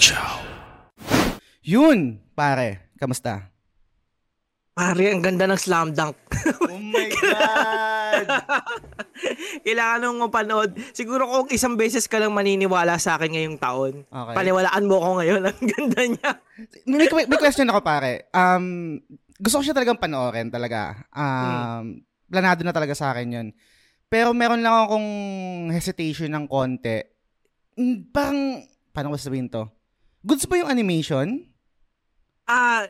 Chow. Yun, pare. Kamusta? Pare, ang ganda ng slam dunk. Oh my God! Kailangan nung mapanood. Siguro kung isang beses ka lang maniniwala sa akin ngayong taon, Okay. paniwalaan mo ko ngayon. Ang ganda niya. may, may, may question ako, pare. Um, gusto ko siya talagang panoorin talaga. Um, Planado na talaga sa akin yun. Pero meron lang akong hesitation ng konti. Mm, Parang, paano ko sabihin to? Goods ba yung animation? Ah,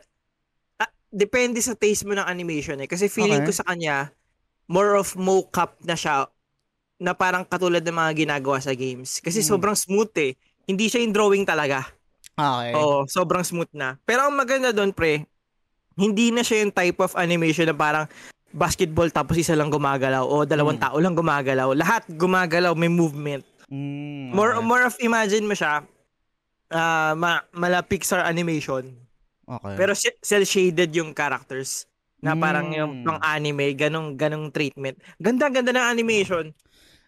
ah, depende sa taste mo ng animation eh. Kasi feeling Okay. ko sa kanya, more of mocap na siya na parang katulad ng mga ginagawa sa games. Kasi Mm. sobrang smooth eh. Hindi siya yung drawing talaga. Okay. Oo, sobrang smooth na. Pero ang maganda doon, pre, hindi na siya yung type of animation na parang basketball tapos isa lang gumagalaw o dalawang Mm. tao lang gumagalaw. Lahat gumagalaw, may movement. Mm, More okay. more of imagine mo siya ah ma, mala Pixar animation. Okay. Pero cel shaded yung characters na parang Mm. yung pang anime, ganong ganong treatment. Ganda-ganda ng animation.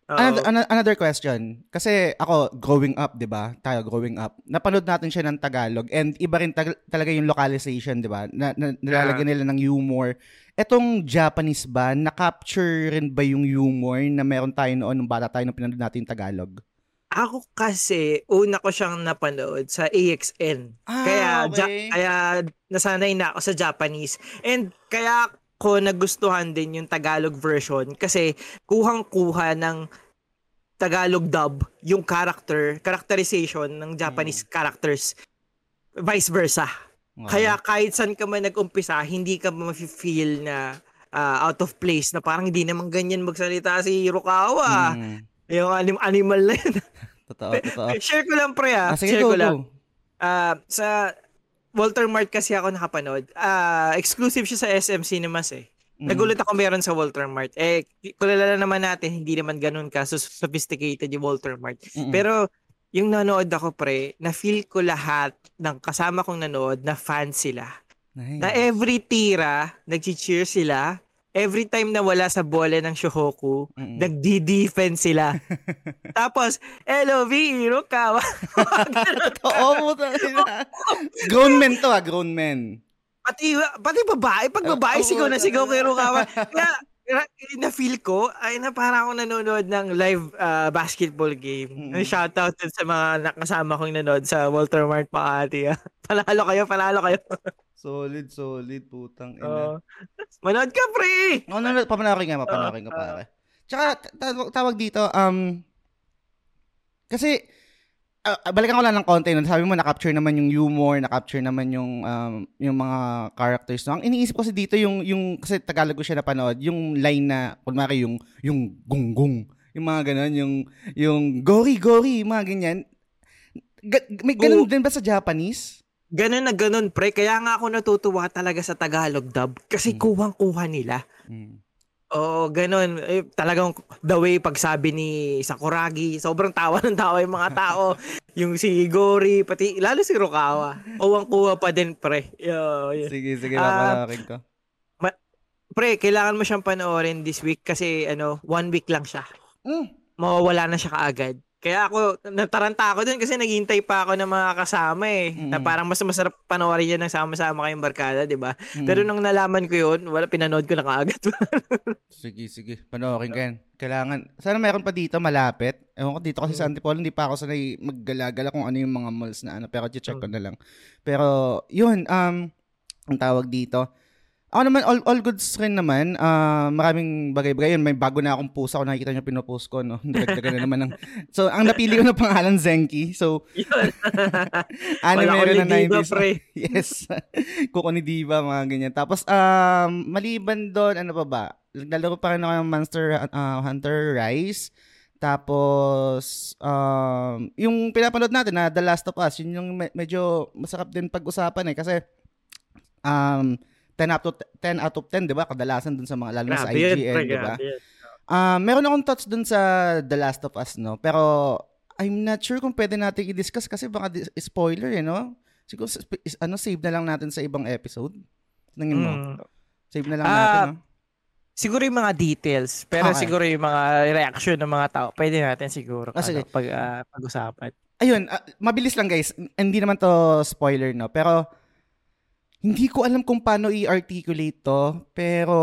Another, ano- another question. Kasi ako, growing up, di ba? Tayo, growing up. Napanood natin siya ng Tagalog. And iba rin tag- talaga yung localization, di ba? Na, na, nilalagyan nila ng humor. Etong Japanese ba, na-capture rin ba yung humor na meron tayo noon nung bata tayo nung pinanood natin yung Tagalog? Ako kasi una ko siyang napanood sa AXN. Ah, kaya ja- okay. kaya nasanay na ako sa Japanese. And kaya ko nagustuhan din yung Tagalog version kasi kuhang-kuha ng Tagalog dub yung character, characterization ng Japanese characters. Vice versa. Okay. Kaya kahit saan ka man nag-umpisa, hindi ka ma-feel na ah, out of place na parang hindi naman ganyan magsalita si Hirokawa. Mm, Yung anim- animal na yun. totoo, totoo. Share ko lang pre ah. Ah, sige, Share go, ko lang. go. Ah, sa Walter Mart kasi ako nakapanood. Ah, exclusive siya sa SM Cinemas eh. Mm. Nagulat ako meron sa Walter Mart. Eh, kulala naman natin, hindi naman ganun ka so sophisticated yung Walter Mart. Mm-mm. Pero, yung nanood ako pre, na-feel ko lahat ng kasama kong nanood na fan sila. Nice. Na every tira, nag-cheer sila. Every time na wala sa bola ng Shohoku, Mm-mm. nagdi-defense sila. Tapos, LOV, Hirokawa. Totoo mo talaga. grown men to ah, grown men. Pati, pati babae, pag babae, Oo, sigaw na sigaw kay. Hirokawa. Kaya, na- na-feel ko, ay na parang ako nanonood ng live ah, basketball game. Mm. Shoutout dun sa mga nakasama kong nanood sa Walter Mart Makati. ah. Panalo kayo, panalo kayo. Solid, solid, putang ina. Oo. Manood ka, pre! Oh, no, no, papanoorin nga, papanoorin ko pare. Tsaka, tawag, dito, um, kasi, ah, balikan ko lang ng konti, no? sabi mo, na-capture naman yung humor, na-capture naman yung, um, yung mga characters. No? Ang iniisip ko kasi dito, yung, yung, kasi Tagalog ko siya napanood, yung line na, kunwari, yung, yung gunggong, yung mga ganon, yung, yung gori-gori, mga ganyan. Ga- may ganun Oo. din ba sa Japanese? Ganun na ganun, pre. Kaya nga ako natutuwa talaga sa Tagalog dub. Kasi Mm. kuwang-kuha nila. Mm. Oo, ganun. Eh, talagang the way pagsabi ni Sakuragi, sobrang tawa ng tawa yung mga tao. yung si Gori, pati lalo si Rukawa. Uwang-kuha pa din, pre. Yo, yun. Sige, sige, papanoorin ko. Pre, kailangan mo siyang panoorin this week kasi ano, one week lang siya. Mm. Mawawala na siya kaagad. Kaya ako, nataranta ako dun kasi naghihintay pa ako ng mga kasama eh. Na Mm. parang mas masarap panoorin yan ng sama-sama kayong barkada, di ba? Mm. Pero nung nalaman ko yun, wala, pinanood ko na kaagad. Sige, sige. Panoorin ko yan. Kailangan. Sana meron pa dito malapit. Ewan ko dito kasi sa Antipolo, hindi pa ako sanay maggalagala kung ano yung mga malls na ano. Pero check ko na lang. Pero, yun, um, ang tawag dito. Ako naman, all, all goods rin naman. Ah, maraming bagay-bagay. Yun, may bago na akong post ako. Nakikita niyo pinupost ko, no? Dagdagan na naman ng... So, ang napili ko na pangalan, Zenki. So, yun. anime rin na lidiba, 90s. pre. yes. Kuko ni Diva, mga ganyan. Tapos, um, maliban doon, ano pa ba? Naglalaro pa rin ako ng Monster uh, Hunter Rise. Tapos, um, yung pinapanood natin na The Last of Us, yun yung me- medyo masarap din pag-usapan eh. Kasi, um, 10 out of 10 out of 10, 'di ba? Kadalasan dun sa mga lalo na sa IGN, 'di ba? Ah, meron akong thoughts dun sa The Last of Us, no? Pero I'm not sure kung pwede natin i-discuss kasi baka di- spoiler, eh, no? Siguro ano save na lang natin sa ibang episode. Tingin mo. Mm. Save na lang Ah, natin, no? Siguro yung mga details, pero Okay. siguro yung mga reaction ng mga tao, pwede natin siguro Ah, ano, pag, ah, pag-usapan. ayun, uh, mabilis lang guys. Hindi naman to spoiler, no? Pero, hindi ko alam kung paano i-articulate to. Pero,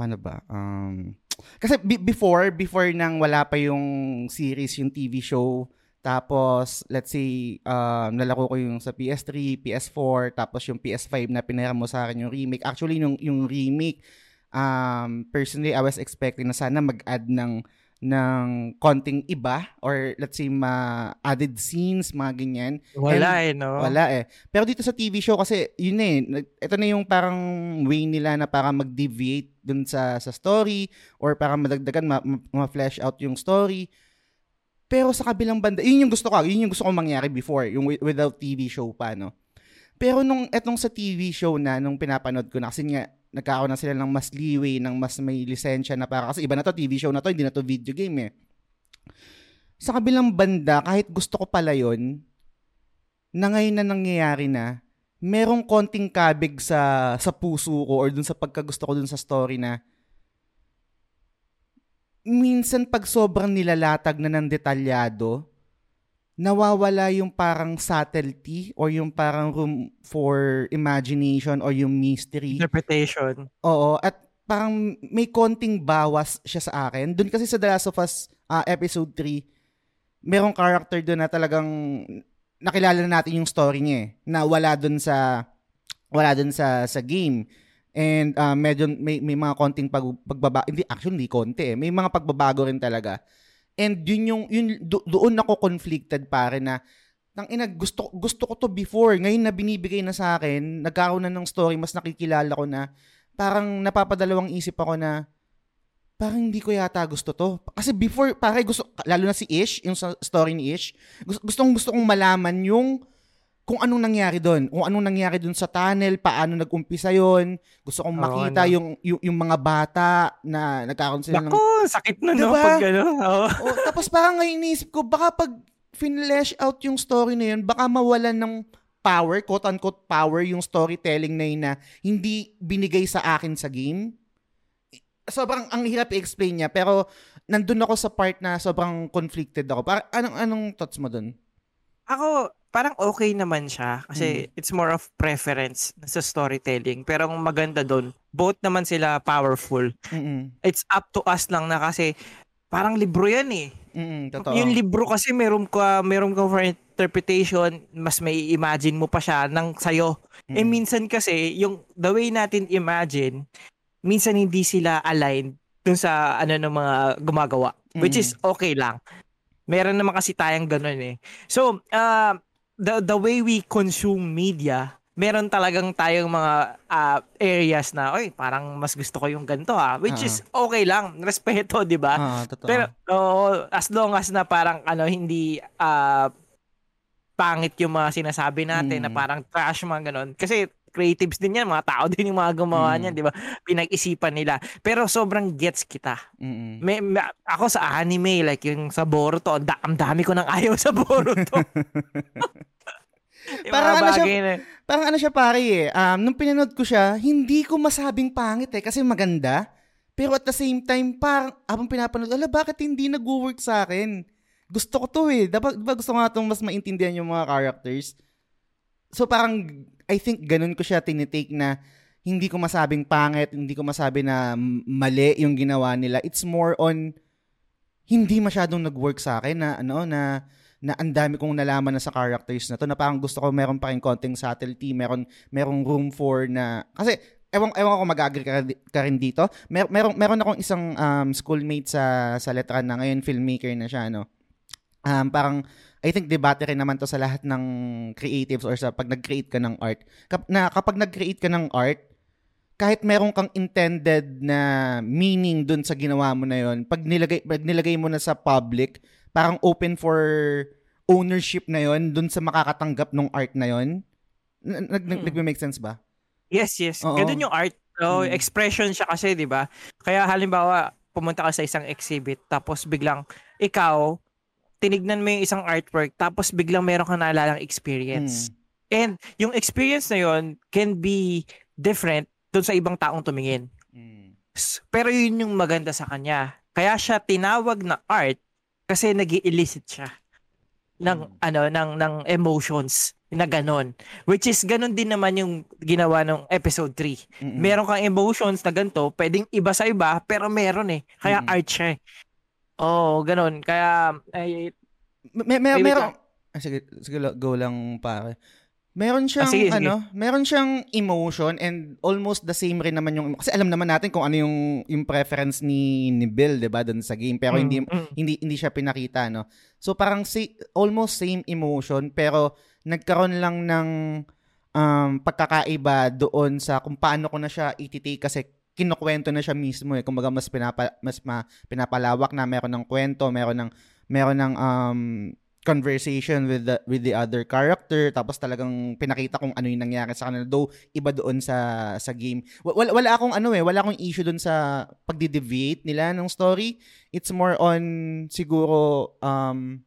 paano ba? Um, kasi b- before, before nang wala pa yung series, yung TV show, tapos, let's say, uh, nalaro ko yung sa PS3, PS4, tapos yung PS5 na pinira mo sa akin yung remake. Actually, yung, yung remake, um, personally, I was expecting na sana mag-add ng ng konting iba or let's say ma added scenes, mga ganyan. Wala And, eh, no? Wala eh. Pero dito sa TV show kasi yun eh, ito na yung parang way nila na para mag-deviate dun sa sa story or para madagdagan ma, ma, flesh out yung story. Pero sa kabilang banda, yun yung gusto ko, yun yung gusto ko mangyari before, yung without TV show pa, no? Pero nung etong sa TV show na, nung pinapanood ko na, kasi nga, nagkakaroon na sila ng mas leeway, ng mas may lisensya na para, kasi iba na to, TV show na to, hindi na to video game eh. Sa kabilang banda, kahit gusto ko pala yon na ngayon na nangyayari na, merong konting kabig sa sa puso ko or dun sa pagkagusto ko dun sa story na minsan pag sobrang nilalatag na ng detalyado, nawawala yung parang subtlety or yung parang room for imagination or yung mystery. Interpretation. Oo, at parang may konting bawas siya sa akin. Doon kasi sa The Last of Us uh, episode 3, merong character doon na talagang nakilala na natin yung story niya eh, na wala doon sa wala doon sa sa game. And uh, medyo may, may mga konting pag, pagbaba, hindi actually hindi konti eh. May mga pagbabago rin talaga And yun yung yun do, doon ako conflicted pare na nang ina gusto gusto ko to before. Ngayon na binibigay na sa akin nagkaroon na ng story mas nakikilala ko na parang napapadalawang isip ako na parang hindi ko yata gusto to. Kasi before pare gusto lalo na si Ish yung story ni Ish gusto gustong gusto kong malaman yung kung anong nangyari doon, kung anong nangyari doon sa tunnel, paano nag-umpisa yon. Gusto kong makita oh, yung, yung yung mga bata na nagkakaroon sila Naku, ng sakit na diba? no pag ano. Oh. oh, tapos parang ngayon inisip ko baka pag finlesh out yung story na yun, baka mawalan ng power, quote-unquote power, yung storytelling na yun na hindi binigay sa akin sa game. Sobrang ang hirap i-explain niya, pero nandun ako sa part na sobrang conflicted ako. Para, anong, anong thoughts mo dun? Ako, parang okay naman siya kasi mm. it's more of preference sa storytelling. Pero ang maganda doon, both naman sila powerful. Mm-mm. It's up to us lang na kasi parang libro yan eh. Mm, totoo. Yung libro kasi meron ka meron ka for interpretation, mas may imagine mo pa siya ng sayo. Mm. Eh minsan kasi yung the way natin imagine, minsan hindi sila aligned dun sa ano ng mga gumagawa, mm. which is okay lang. Meron naman kasi tayong ganun eh. So, uh, the the way we consume media, meron talagang tayong mga uh, areas na, oy, parang mas gusto ko yung ganito ah, which uh-huh. is okay lang, respeto, 'di ba? Uh, Pero oh, as long as na parang ano hindi uh, pangit yung mga sinasabi natin mm. na parang trash mga ganun. Kasi creatives din yan, mga tao din yung mga gumawa mm. niyan, di ba? Pinag-isipan nila. Pero sobrang gets kita. Mm-mm. May, may, ako sa anime, like yung sa Boruto, ang dami ko nang ayaw sa Boruto. parang ano siya, na. parang ano siya pare eh. Um, nung pinanood ko siya, hindi ko masabing pangit eh kasi maganda. Pero at the same time, parang habang pinapanood, ala bakit hindi nag-work sa akin? Gusto ko to eh. Dapat diba gusto ko nga itong mas maintindihan yung mga characters. So parang I think ganun ko siya tinitake na hindi ko masabing pangit, hindi ko masabi na mali yung ginawa nila. It's more on hindi masyadong nag-work sa akin na ano na na ang dami kong nalaman na sa characters na to na parang gusto ko meron pa rin konting subtlety, meron merong room for na kasi ewan ewan ko mag-agree ka, ka rin dito. Mer, meron meron akong isang um, schoolmate sa sa Letran na ngayon filmmaker na siya no. Um, parang I think debate rin naman to sa lahat ng creatives or sa pag nag-create ka ng art. Kap- na kapag nag-create ka ng art, kahit meron kang intended na meaning dun sa ginawa mo na yon, pag nilagay pag nilagay mo na sa public, parang open for ownership na yon dun sa makakatanggap ng art na yon. Nag hmm. nag-make sense ba? Yes, yes. Oo. Ganun yung art. So, hmm. expression siya kasi, 'di ba? Kaya halimbawa, pumunta ka sa isang exhibit tapos biglang ikaw tinignan mo yung isang artwork tapos biglang meron kang naalalang experience. Hmm. And yung experience na yon can be different doon sa ibang taong tumingin. Hmm. Pero yun yung maganda sa kanya. Kaya siya tinawag na art kasi nag elicit siya. ng Mm. ano ng ng emotions na ganon. Which is ganon din naman yung ginawa ng episode 3. Mm-mm. Meron kang emotions na ganito, pwedeng iba sa iba, pero meron eh. Kaya Mm-mm. art siya eh. Oo, ganon. Kaya, ay, May, may, meron, ah, sige, sige, go lang pare. Meron siyang, Ah, sige, sige. ano, meron siyang emotion and almost the same rin naman yung, kasi alam naman natin kung ano yung, yung preference ni, ni Bill, di ba, doon sa game. Pero mm, hindi, mm, hindi hindi siya pinakita no. So parang si, almost same emotion pero nagkaroon lang ng um, pagkakaiba doon sa kung paano ko na siya ititake kasi kinukwento na siya mismo eh. Kumbaga mas pinapa, mas ma, pinapalawak na meron ng kwento, meron ng meron ng um, conversation with the with the other character. Tapos talagang pinakita kung ano yung nangyari sa kanila. Though iba doon sa sa game. Wa- wala, wala akong ano eh wala akong issue doon sa pagdi-deviate nila ng story. It's more on siguro um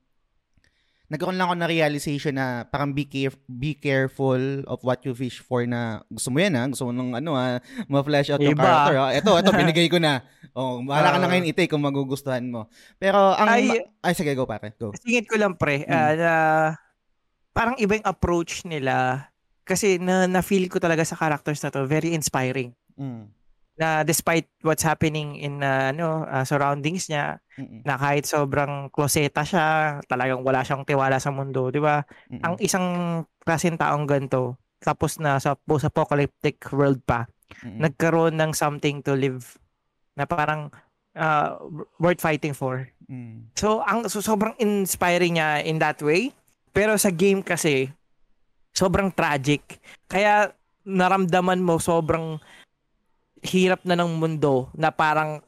nagkaroon lang ako na realization na parang be, caref- be careful of what you wish for na gusto mo yan ha gusto mo nung ano ha ma-flash out yung character ha ito ito binigay ko na. Oh bahala ka na Ah. ngayon i-take kung magugustuhan mo. Pero ang Ay- ay sige go pare. Go. Singit ko lang pre, ah, na parang iba yung approach nila kasi na na-feel ko talaga sa characters na to, very inspiring. mm. Na despite what's happening in ah, ano ah, surroundings niya, Mm-mm. na kahit sobrang kloseta siya, talagang wala siyang tiwala sa mundo, 'di ba? Ang isang klaseng taong ganito, tapos na sa post-apocalyptic world pa, Mm-mm. nagkaroon ng something to live na parang ah, worth fighting for. Mm. So, ang so, sobrang inspiring niya in that way. Pero sa game kasi, sobrang tragic. Kaya naramdaman mo sobrang hirap na ng mundo na parang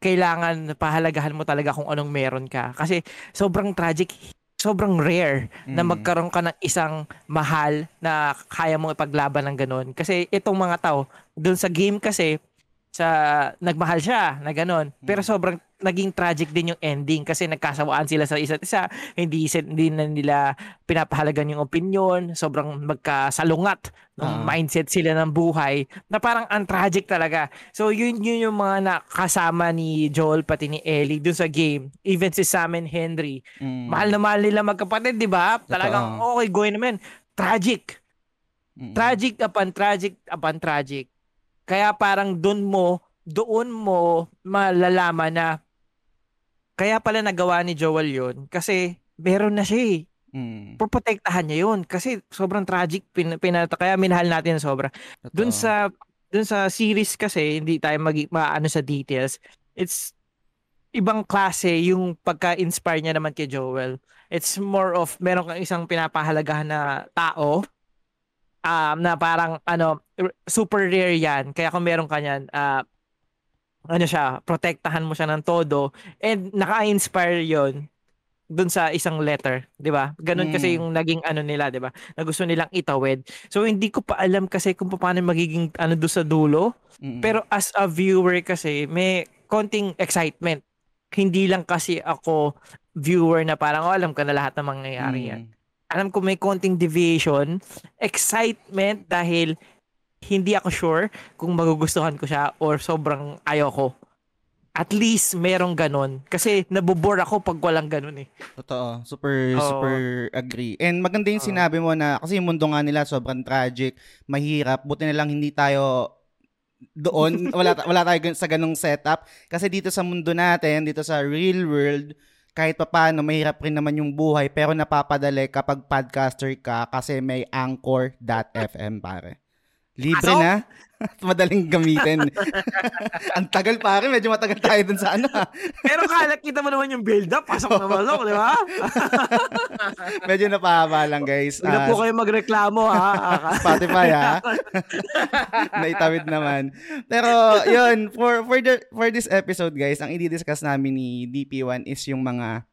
kailangan pahalagahan mo talaga kung anong meron ka. Kasi sobrang tragic, sobrang rare na Mm. magkaroon ka ng isang mahal na kaya mong ipaglaban ng ganun. Kasi itong mga tao, dun sa game kasi, sa nagmahal siya na ganun. Pero Mm. sobrang naging tragic din yung ending kasi nagkasawaan sila sa isa't isa. Hindi, hindi na nila pinapahalagan yung opinion. Sobrang magkasalungat ng Ah. mindset sila ng buhay na parang ang tragic talaga. So yun, yun yung mga nakasama ni Joel pati ni Ellie dun sa game. Even si Sam and Henry. Mm. Mahal na mahal nila magkapatid, di ba? Talagang okay, going naman. Tragic. Mm-mm. Tragic upon tragic upon tragic. Kaya parang doon mo, doon mo malalaman na kaya pala nagawa ni Joel yun kasi meron na siya eh. Mm. Protektahan niya yun kasi sobrang tragic pin, pinata kaya minahal natin sobra. Doon Totoo. sa doon sa series kasi hindi tayo mag maano sa details. It's ibang klase yung pagka-inspire niya naman kay Joel. It's more of meron kang isang pinapahalagahan na tao um, na parang ano super rare yan. Kaya kung meron ka yan, ah, ano siya, protektahan mo siya ng todo and naka-inspire yon dun sa isang letter, 'di ba? Ganun kasi Mm. yung naging ano nila, 'di ba? Na gusto nilang itawid. So hindi ko pa alam kasi kung paano magiging ano do sa dulo, Mm-mm. pero as a viewer kasi may konting excitement. Hindi lang kasi ako viewer na parang oh, alam ka na lahat ng mangyayari yan. Mm. Alam ko may konting deviation, excitement dahil hindi ako sure kung magugustuhan ko siya or sobrang ayoko. At least merong ganun. Kasi nabobore ako pag walang ganun eh. Totoo. Super, Oo. super agree. And maganda yung Oo. sinabi mo na, kasi yung mundo nga nila sobrang tragic, mahirap, buti na lang hindi tayo doon, wala, wala tayo sa ganong setup. Kasi dito sa mundo natin, dito sa real world, kahit pa paano, mahirap rin naman yung buhay, pero napapadali kapag podcaster ka kasi may anchor.fm pare. Libre Pasok! na. Madaling gamitin. Ang tagal pare, medyo matagal tayo dun sa ano. ah. Pero kala kita mo naman yung build-up, pasok na pasok, di ba? Medyo napahaba lang guys. Na Ah, po kayo magreklamo ha. Spotify ha. Naitawid naman. Pero yun, for for the for this episode guys, ang i-discuss namin ni DP1 is yung mga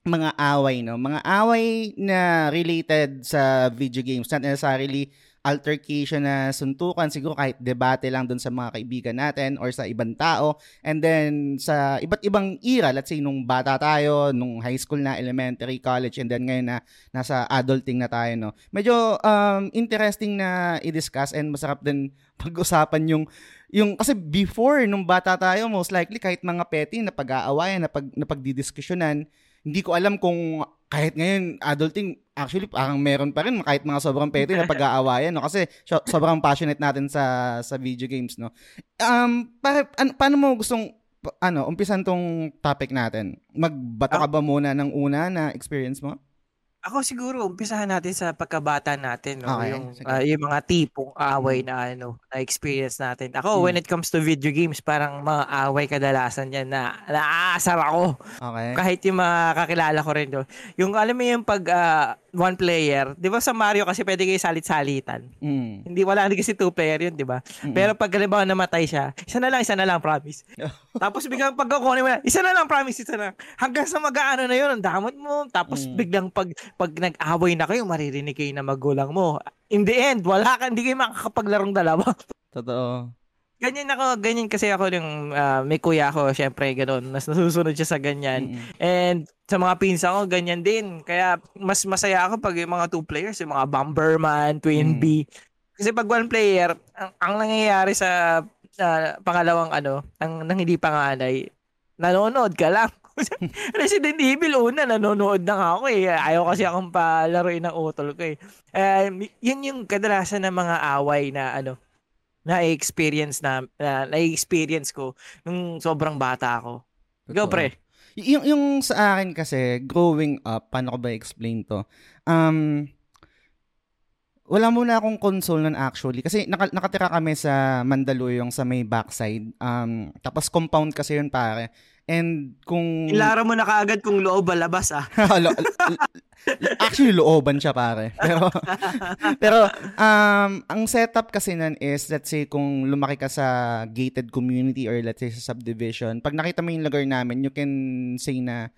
mga away, no? Mga away na related sa video games, not necessarily altercation na suntukan, siguro kahit debate lang dun sa mga kaibigan natin or sa ibang tao. And then sa iba't ibang era, let's say nung bata tayo, nung high school na, elementary, college, and then ngayon na nasa adulting na tayo, no? Medyo um, interesting na i-discuss and masarap din pag-usapan yung yung kasi before nung bata tayo most likely kahit mga petty na pag-aawayan na pag na pagdidiskusyonan hindi ko alam kung kahit ngayon, adulting, actually, parang meron pa rin kahit mga sobrang petty na pag-aawayan, no? Kasi so, sobrang passionate natin sa sa video games, no? Um, para, an, paano mo gustong, ano, umpisan tong topic natin? Magbato ka ba muna ng una na experience mo? Ako siguro umpisahan natin sa pagkabata natin 'no, Okay, yung, sige. ah, yung mga tipong away Mm. na ano, na experience natin. Ako when Mm. it comes to video games parang mga away kadalasan yan na naaasar ako. Okay. Kahit yung mga kakilala ko rin do. Yung alam mo yung pag ah, one player, 'di ba sa Mario kasi pwede kayo salit-salitan. Mm. Hindi wala hindi kasi two player yun, 'di ba? Mm-mm. Pero pag halimbawa namatay siya, isa na lang, isa na lang, promise. Tapos biglang pag kukunin mo na, isa na lang, promise, isa na lang. Hanggang sa mag-aano na yun, ang damot mo. Tapos Mm. biglang pag, pag nag-away na kayo, maririnig kayo na magulang mo. In the end, wala ka, hindi kayo makakapaglarong dalawa. Totoo. ganyan ako, ganyan kasi ako yung ah, may kuya ako, syempre, ganun. Nas nasusunod siya sa ganyan. Mm-mm. And sa mga pinsa ko, ganyan din. Kaya mas masaya ako pag yung mga two players, yung mga Bomberman, Twin Mm. B. Kasi pag one player, ang, ang nangyayari sa sa pangalawang ano, ang nang hindi panganay, nanonood ka lang. Resident Evil una, nanonood na nga ako eh. Ayaw kasi akong palaruin ng utol ko eh. Eh, yun yung kadalasan ng mga away na ano, na-experience na, na na-experience ko nung sobrang bata ako. Ikaw, pre. Yung, yung sa akin kasi, growing up, paano ko ba explain to? Um, wala muna akong console nun actually. Kasi naka, nakatira kami sa Mandaluyong sa may backside. Um, tapos compound kasi yun pare. And kung... Ilara mo na kaagad kung loob ba labas ah. Actually, looban siya pare. Pero, pero um, ang setup kasi nun is, let's say, kung lumaki ka sa gated community or let's say sa subdivision, pag nakita mo yung lugar namin, you can say na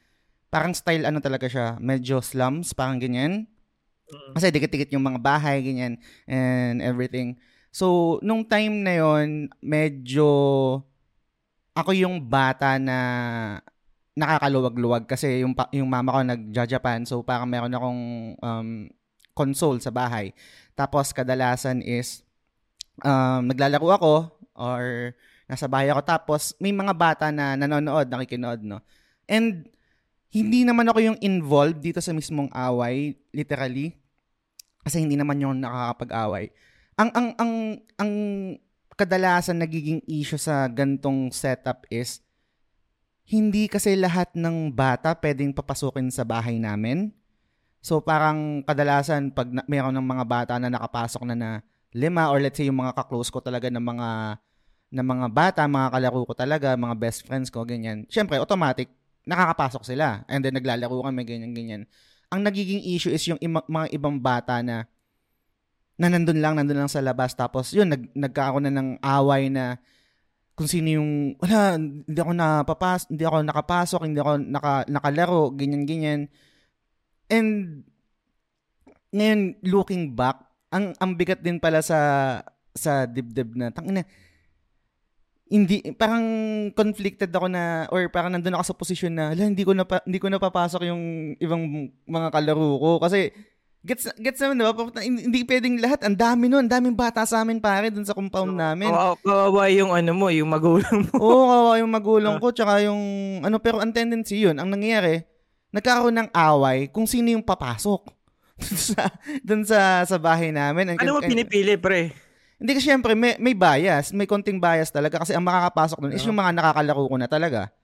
parang style ano talaga siya, medyo slums, parang ganyan. Kasi dikit-dikit yung mga bahay, ganyan, and everything. So, nung time na yon medyo ako yung bata na nakakaluwag-luwag kasi yung, yung mama ko nag-Japan, so parang meron akong um, console sa bahay. Tapos, kadalasan is, um, naglalaro ako or nasa bahay ako. Tapos, may mga bata na nanonood, nakikinood, no? And, hindi naman ako yung involved dito sa mismong away, literally. Kasi hindi naman yung nakakapag-away. Ang ang ang ang kadalasan nagiging issue sa gantong setup is hindi kasi lahat ng bata pwedeng papasukin sa bahay namin. So parang kadalasan pag na, mayroon ng mga bata na nakapasok na na lima or let's say yung mga kaklose ko talaga ng mga ng mga bata, mga kalaro ko talaga, mga best friends ko, ganyan. Siyempre, automatic, nakakapasok sila. And then naglalaro kami, ganyan, ganyan. Ang nagiging issue is yung ima- mga ibang bata na na nandun lang, nandun lang sa labas. Tapos yun, nag, nagkakaroon na ng away na kung sino yung, wala, hindi ako napapas, hindi ako nakapasok, hindi ako naka, nakalaro, ganyan, ganyan. And ngayon, looking back, ang ang bigat din pala sa sa dibdib na tangina hindi parang conflicted ako na or parang nandun ako sa posisyon na hindi ko na hindi ko napapasok yung ibang mga kalaro ko kasi gets gets naman diba Papunta- hindi, pwedeng lahat ang dami nun ang daming bata sa amin pare dun sa compound namin Kawawa, kawawa yung ano mo, yung magulang mo. Oo, kawawa yung magulang ko, tsaka yung, ano, pero ang tendency yun, ang nangyayari, nagkakaroon ng away kung sino yung papasok. dun sa, dun sa, sa bahay namin. And- Ano mo pinipili, pre? Hindi kasi syempre, may, may bias, may konting bias talaga kasi ang makakapasok dun is yung mga nakakalaro ko na talaga.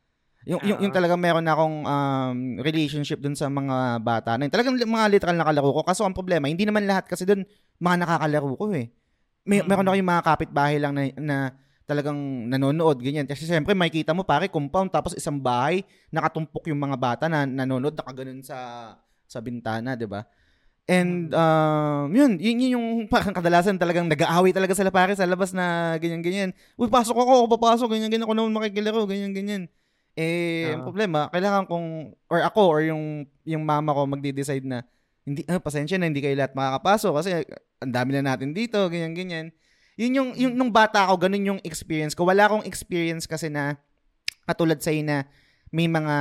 Yung, yung, yung talagang meron na akong um, relationship dun sa mga bata na yun. Talagang mga literal na kalaro ko. Kaso ang problema, hindi naman lahat kasi dun mga nakakalaro ko eh. May, Mm. Meron ako yung mga kapitbahay lang na, na talagang nanonood, ganyan. Kasi siyempre, makikita mo pare, compound, tapos isang bahay, nakatumpok yung mga bata na nanonood, nakaganon sa sa bintana, di ba? And um, yun, yun, yun yung parang kadalasan talagang nag-aaway talaga sila pare sa labas na ganyan-ganyan. Uy, pasok ako, ako papasok, ganyan-ganyan, ako naman makikilaro, ganyan-ganyan. Eh, ang Ah. problema, kailangan kong, or ako, or yung, yung mama ko magde-decide na, hindi, ah, pasensya na, hindi kayo lahat makakapasok kasi ang dami na natin dito, ganyan-ganyan. Yun yung, yung, nung bata ako, ganun yung experience ko. Wala akong experience kasi na, katulad sa'yo na, may mga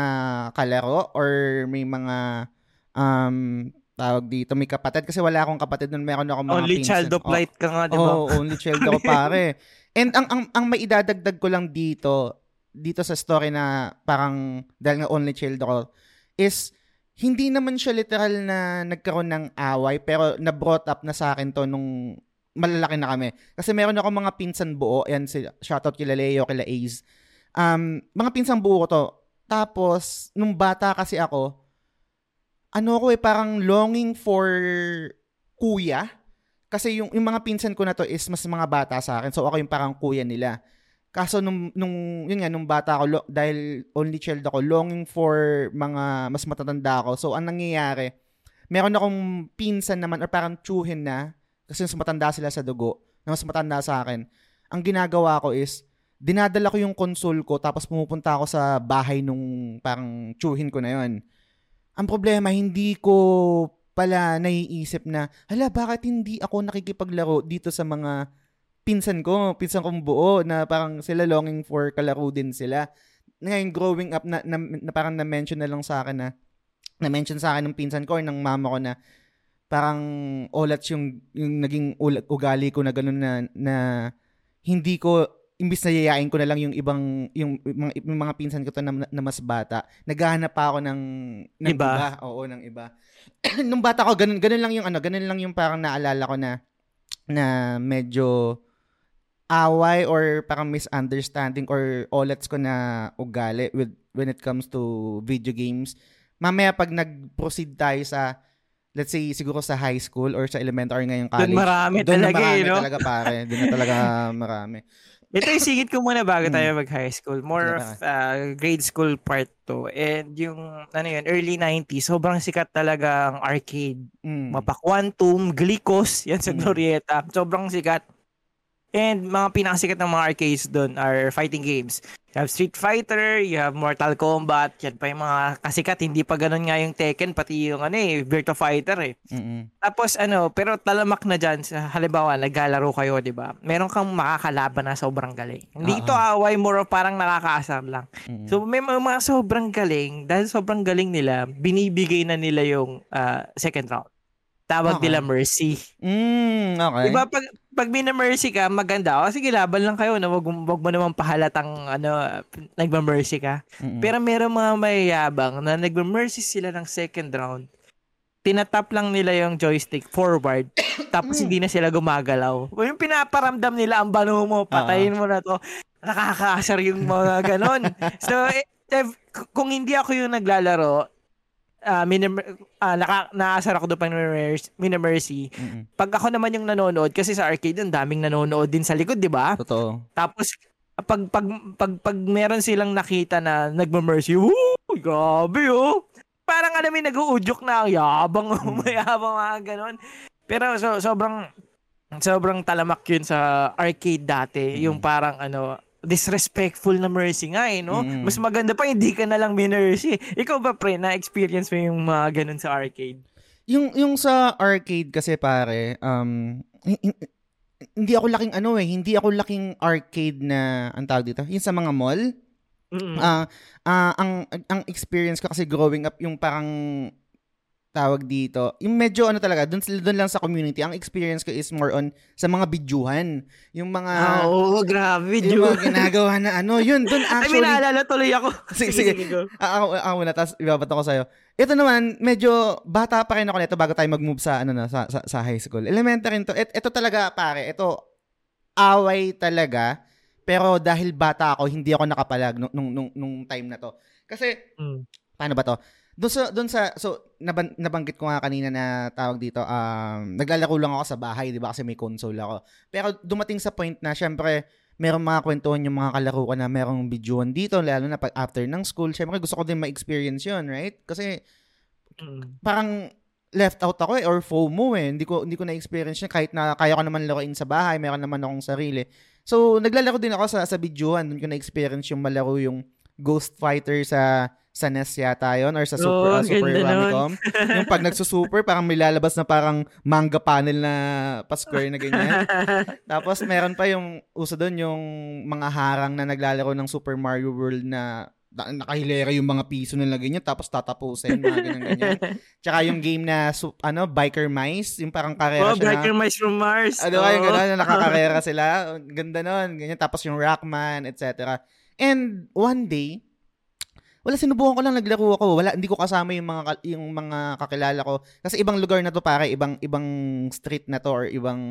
kalaro or may mga, um, tawag dito, may kapatid. Kasi wala akong kapatid nun, meron ako mga Only pinsan. child of Oh, light ka nga, di ba? Oo, only child ako pare. And ang ang ang maidadagdag ko lang dito dito sa story na parang dahil nga only child ako is hindi naman siya literal na nagkaroon ng away pero na brought up na sa akin to nung malalaki na kami. Kasi meron ako mga pinsan buo, yan si shoutout kila Leo, kila Ace. Um, mga pinsan buo ko to. Tapos, nung bata kasi ako, ano ako eh, parang longing for kuya. Kasi yung, yung mga pinsan ko na to is mas mga bata sa akin. So, ako yung parang kuya nila. Kaso nung, nung yun nga, nung bata ako, lo, dahil only child ako, longing for mga mas matatanda ako. So, ang nangyayari, meron akong pinsan naman or parang tsuhin na, kasi mas matanda sila sa dugo, na mas matanda sa akin. Ang ginagawa ko is, dinadala ko yung console ko, tapos pumupunta ako sa bahay nung parang tsuhin ko na yon. Ang problema, hindi ko pala naiisip na, hala, bakit hindi ako nakikipaglaro dito sa mga pinsan ko, pinsan kong buo, na parang sila longing for kalaro din sila. Ngayon, growing up, na, na, na parang na-mention na lang sa akin na, na-mention sa akin ng pinsan ko or ng mama ko na, parang olats yung, yung naging ugali ko na gano'n na, na hindi ko imbis na yayain ko na lang yung ibang yung mga, yung mga pinsan ko to na, na mas bata, naghahanap pa ako ng, ng Iba? iba. Oo, ng iba. Nung bata ko, ganun, ganun lang yung ano, ganun lang yung parang naalala ko na na medyo away or parang misunderstanding or olets ko na ugali with when it comes to video games. Mamaya pag nag-proceed tayo sa let's say siguro sa high school or sa elementary ngayong college. Doon marami doon talaga marami eh, no? talaga pare. Doon na talaga marami. Ito yung singit ko muna bago Mm. tayo mag-high school. More of uh, grade school part to. And yung, ano yun, early 90s, sobrang sikat talaga ang arcade. Mm. Mapa Quantum, Glicos, yan sa Mm. Glorieta. Sobrang sikat. And mga pinakasikat ng mga arcades doon are fighting games. You have Street Fighter, you have Mortal Kombat, yan pa yung mga kasikat. Hindi pa ganun nga yung Tekken, pati yung ano eh, Virtua Fighter eh. Mm-mm. Tapos ano, pero talamak na dyan, sa halimbawa, naglalaro kayo, di ba? Meron kang makakalaban na sobrang galing. Hindi Oo. ito away, more of parang nakakaasar lang. Mm-mm. So may mga, sobrang galing, dahil sobrang galing nila, binibigay na nila yung ah, second round. Tawag Okay. nila mercy. Mm, okay. Diba pag pag mina-mercy ka, maganda. O sige, laban lang kayo na wag, wag mo naman pahalatang ano, nagma-mercy ka. Mm-mm. Pero meron mga mayayabang na nagma-mercy sila ng second round. Tinatap lang nila yung joystick forward tapos hindi na sila gumagalaw. O yung pinaparamdam nila ang bano mo, patayin mo na to. Nakakaasar yung mga ganon. so, eh, if- kung hindi ako yung naglalaro, ah minim- ah, naka, naasar ako doon pag minamercy- minamercy. Mm-mm. Pag ako naman yung nanonood, kasi sa arcade, ang daming nanonood din sa likod, di ba? Totoo. Tapos, pag, pag, pag, pag meron silang nakita na nagmamercy, woo, grabe oh. Parang alam mo, nag-uudyok na ang yabang, Mm. mayabang mga ganon. Pero so, sobrang, sobrang talamak yun sa arcade dati. Mm. Yung parang ano, disrespectful na mercy nga eh, no? Mm. Mas maganda pa, hindi ka na lang minercy. Ikaw ba, pre, na-experience mo yung mga ganon sa arcade? Yung yung sa arcade kasi pare, um hi- hi- hindi ako laking ano eh, hindi ako laking arcade na ang tawag dito, yung sa mga mall. Ah, ah, ang ang experience ko kasi growing up yung parang tawag dito, yung medyo ano talaga, doon doon lang sa community. Ang experience ko is more on sa mga bidyuhan, yung mga oo, grabe, yung mga ginagawa na ano, yun Ay, actually. may naalala tuloy ako. Sige, sige. go. Ah, ako, ako muna, tapos ibabato ko sa'yo. Ito naman, medyo bata pa rin ako nito bago tayo mag-move sa, ano na, sa, sa, sa high school. Elementary to. Et, ito talaga, pare, ito, away talaga. Pero dahil bata ako, hindi ako nakapalag nung, nung, nung, nung time na to. Kasi, Mm. paano ba to? Doon sa, doon sa, so, naban, nabanggit ko nga kanina na tawag dito, um, naglalaro lang ako sa bahay, di ba? Kasi may console ako. Pero dumating sa point na, syempre, merong mga kwentuhan yung mga kalaro ko na merong videoan dito, lalo na pag after ng school. Syempre, gusto ko din ma-experience yun, right? Kasi, Mm. parang left out ako eh, or FOMO eh. Hindi ko, hindi ko na-experience yun kahit na kaya ko naman laruin sa bahay, meron naman akong sarili. So, naglalaro din ako sa, sa videoan. Doon ko na-experience yung malaro yung Ghost Fighter sa sa NES yata yun or sa Super, Oo, uh, Super. Famicom. yung pag nagsusuper, parang may lalabas na parang manga panel na pa-square na ganyan. Tapos meron pa yung uso doon yung mga harang na naglalaro ng Super Mario World na na- nakahilera yung mga piso nila ganyan tapos tatapusin mga ganyan ganyan. Tsaka yung game na su- ano Biker Mice, yung parang karera Oh, siya Biker na Mice from Mars. ano yung Oo. gano'n, na nakakarera sila. Ganda nun. Ganyan. Tapos yung Rockman, etc. And one day, Wala, sinubukan ko lang, naglaro ako. Wala, hindi ko kasama yung mga, yung mga kakilala ko. Kasi ibang lugar na to, pare. Ibang, ibang street na to or ibang,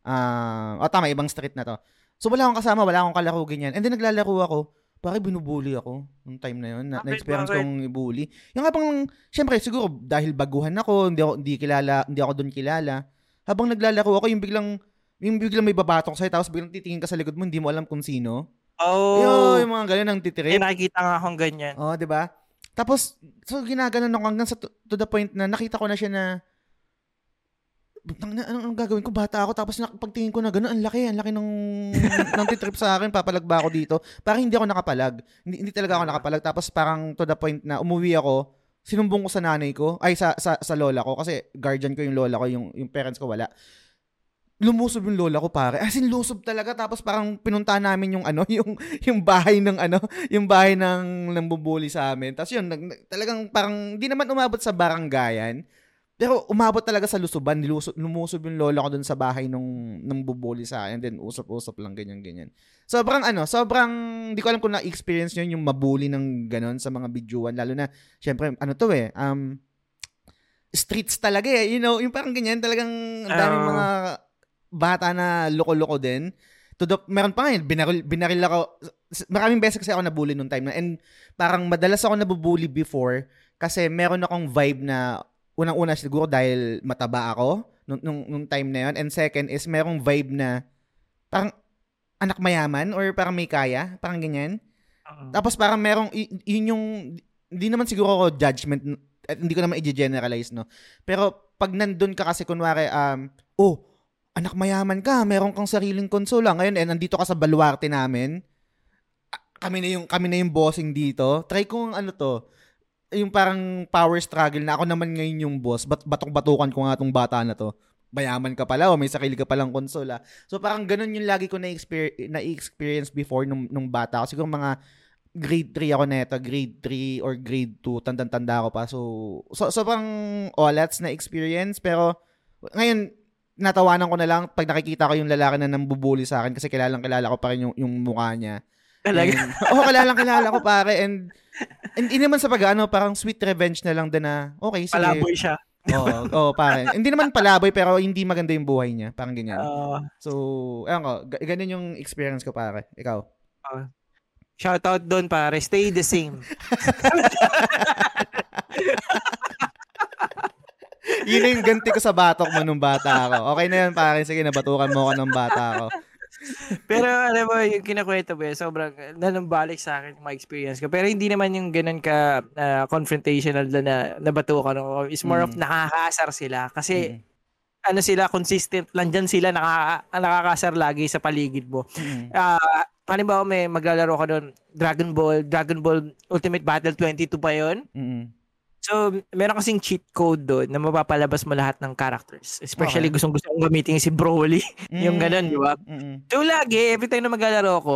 uh, oh, tama, ibang street na to. So, wala akong kasama, wala akong kalaro ganyan. And then, naglalaro ako. Pare, binubuli ako nung time na yun. Na, na-experience kong ibuli. Yung habang, syempre, siguro, dahil baguhan ako, hindi ako, hindi kilala, hindi ako doon kilala. Habang naglalaro ako, yung biglang, yung biglang may babatok sa'yo, tapos biglang titingin ka sa likod mo, hindi mo alam kung sino. Oh. Yung, yung mga ganun ang titirip. Eh, nakikita nga akong ganyan. Oh, di ba? Tapos, so ginaganon ako hanggang sa to, to the point na nakita ko na siya na ano, ano, ano gagawin ko? Bata ako. Tapos pagtingin ko na gano'n, ang laki. Ang laki ng, ng titrip sa akin. Papalag ba ako dito? Parang hindi ako nakapalag. Hindi, hindi talaga ako nakapalag. Tapos parang to the point na umuwi ako, sinumbong ko sa nanay ko, ay sa, sa, sa lola ko. Kasi guardian ko yung lola ko, yung, yung parents ko wala lumusob yung lola ko pare. As in lusob talaga tapos parang pinunta namin yung ano, yung yung bahay ng ano, yung bahay ng nambubuli sa amin. Tapos yun, nag, talagang parang hindi naman umabot sa barangayan. Pero umabot talaga sa lusuban, nilusob, lumusob yung lola ko dun sa bahay nung nang bubuli sa akin. Then usap-usap lang ganyan ganyan. Sobrang ano, sobrang hindi ko alam kung na-experience niyo yung mabuli ng ganon sa mga bidyuan lalo na syempre ano to eh, um streets talaga eh. You know, yung parang ganyan talagang ang daming uh, mga bata na loko-loko din. To the, meron pa nga yun, binaril, binaril ako, maraming beses kasi ako nabully nung time na, and parang madalas ako nabubully before, kasi meron akong vibe na, unang-una siguro dahil mataba ako, nung, nung, nung time na yun, and second is merong vibe na, parang, anak mayaman, or parang may kaya, parang ganyan. Uh-huh. Tapos parang merong, y- yun yung, hindi naman siguro ako judgment, at hindi ko naman i-generalize, no? Pero, pag nandun ka kasi, kunwari, um, oh, anak mayaman ka, meron kang sariling konsola. Ngayon, eh, nandito ka sa baluarte namin. Kami na yung, kami na yung bossing dito. Try ko ano to, yung parang power struggle na ako naman ngayon yung boss. Bat batok-batukan ko nga tong bata na to. Mayaman ka pala o may sarili ka palang konsola. So parang ganun yung lagi ko na-experience, na-experience before nung, nung bata ako. Siguro mga grade 3 ako neto, grade 3 or grade 2, tandang-tanda ako pa. So, so, so parang olats na experience. Pero, ngayon, natawanan ko na lang pag nakikita ko yung lalaki na nambubuli sa akin kasi kilalang kilala ko pa rin yung, yung mukha niya. Talaga? Oo, oh, kilalang kilala ko pare and and hindi naman sa pag-ano, parang sweet revenge na lang din na okay, sige. Palaboy siya. Oo, oh, oh, pare. hindi naman palaboy pero hindi maganda yung buhay niya. Parang ganyan. Uh, so, ayun ko, g- ganun yung experience ko pare. Ikaw? Uh, shout out doon pare. Stay the same. Yun yung ganti ko sa batok mo nung bata ako. Okay na yan, pare. Sige, nabatukan mo ako ng bata ako. Pero alam mo, yung kinakwento mo, sobrang nanumbalik sa akin yung experience ko. Pero hindi naman yung ganun ka uh, confrontational na, na nabatukan ako. It's more mm. of nakakasar sila. Kasi mm. ano sila, consistent lang dyan sila, nakaka, nakakasar lagi sa paligid mo. Mm. Uh, Halimbawa may maglalaro ka doon, Dragon Ball, Dragon Ball Ultimate Battle 22 pa yon mm So, meron kasing cheat code doon na mapapalabas mo lahat ng characters. Especially okay. gustong gusto kong gamitin si Broly. Mm. yung ganun, di ba? Mm-hmm. So, lagi, every time na maglalaro ako,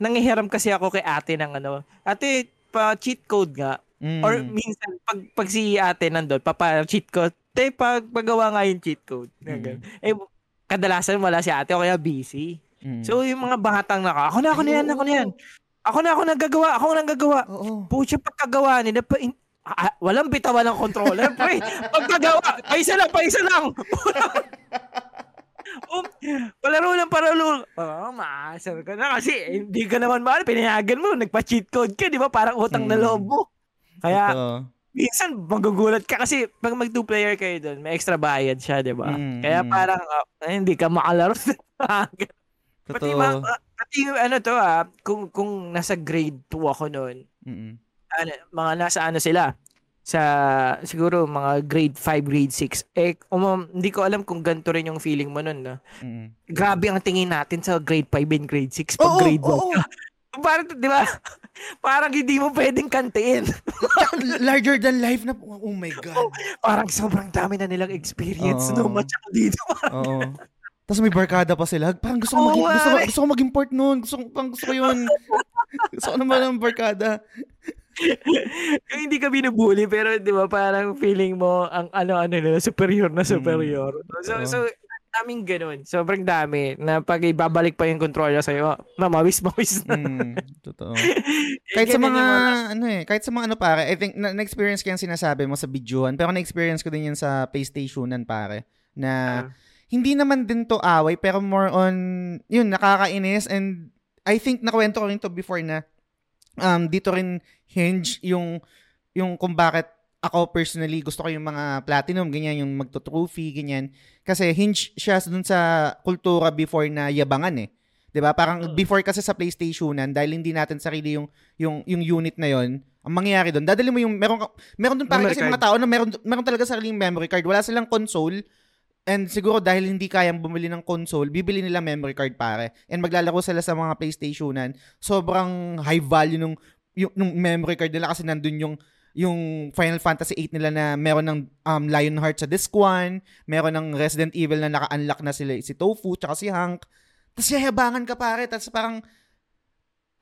nangihiram kasi ako kay ate ng ano, ate, pa cheat code nga. Mm. Or minsan, pag, pag si ate nandun, papa cheat code, te, pag pagawa nga yung cheat code. Mm. Eh, kadalasan wala si ate o kaya busy. Mm. So, yung mga batang naka, ako na, ako na yan, ako na yan. Ako na ako nagagawa, ako na nagagawa. Oo. Pucha pagkagawa nila, pa, Ah, walang bitawan ng controller, pre. Pagkagawa, paisa lang, paisa lang. um, palaro lang, palaro. Oh, maasar ka na kasi eh, hindi ka naman mahal. Pinayagan mo, nagpa-cheat code ka, di ba? Parang utang hmm. na loob mo. Kaya, Ito. minsan magugulat ka kasi pag mag two-player kayo doon, may extra bayad siya, di ba? Mm, Kaya parang, uh, eh, hindi ka makalaro. pati, ma, uh, pati ano to ah, kung, kung nasa grade 2 ako noon, mm ano, mga nasa ano sila sa siguro mga grade 5, grade 6. Eh, um, hindi ko alam kung ganito rin yung feeling mo nun. No? Mm. Grabe ang tingin natin sa grade 5 and grade 6 pag oh, grade 1. Oh, oh. Parang, di ba? Parang hindi mo pwedeng kantiin. Larger than life na, oh my God. Oh, parang sobrang dami na nilang experience, oh. no? Match ako dito. Oo. Oh. Tapos may barkada pa sila. Parang gusto ko, oh, maging, gusto, gusto ko mag-import noon. Gusto, parang gusto ko yun. gusto ko naman ng barkada. Hindi ka binubuli pero 'di ba parang feeling mo ang ano-ano nila superior na superior. Mm. So so daming ganun. Sobrang dami. Na pag ibabalik pa yung controller sa'yo, mamawis, mawis na. Mm, totoo. kahit sa mga, ano eh, kahit sa mga ano pare, I think, na- na-experience ko yung sinasabi mo sa videoan, pero na-experience ko din yun sa PlayStationan pare, na, uh, hindi naman din to away, pero more on, yun, nakakainis, and I think nakwento ko rin to before na, um, dito rin hinge yung, yung kung bakit ako personally gusto ko yung mga platinum, ganyan, yung magto-trophy, ganyan. Kasi hinge siya dun sa kultura before na yabangan eh. 'Di ba? Parang hmm. before kasi sa PlayStationan dahil hindi natin sarili yung yung yung unit na yon, ang mangyayari doon, dadali mo yung meron meron doon para kasi mga tao na meron meron talaga sariling memory card. Wala silang console. And siguro dahil hindi kayang bumili ng console, bibili nila memory card pare. And maglalaro sila sa mga PlayStationan. Sobrang high value nung yung, nung memory card nila kasi nandun yung yung Final Fantasy 8 nila na meron ng um, Lionheart sa disc 1, meron ng Resident Evil na naka-unlock na sila si Tofu tsaka si Hank. Tapos yayabangan ka pare, tapos parang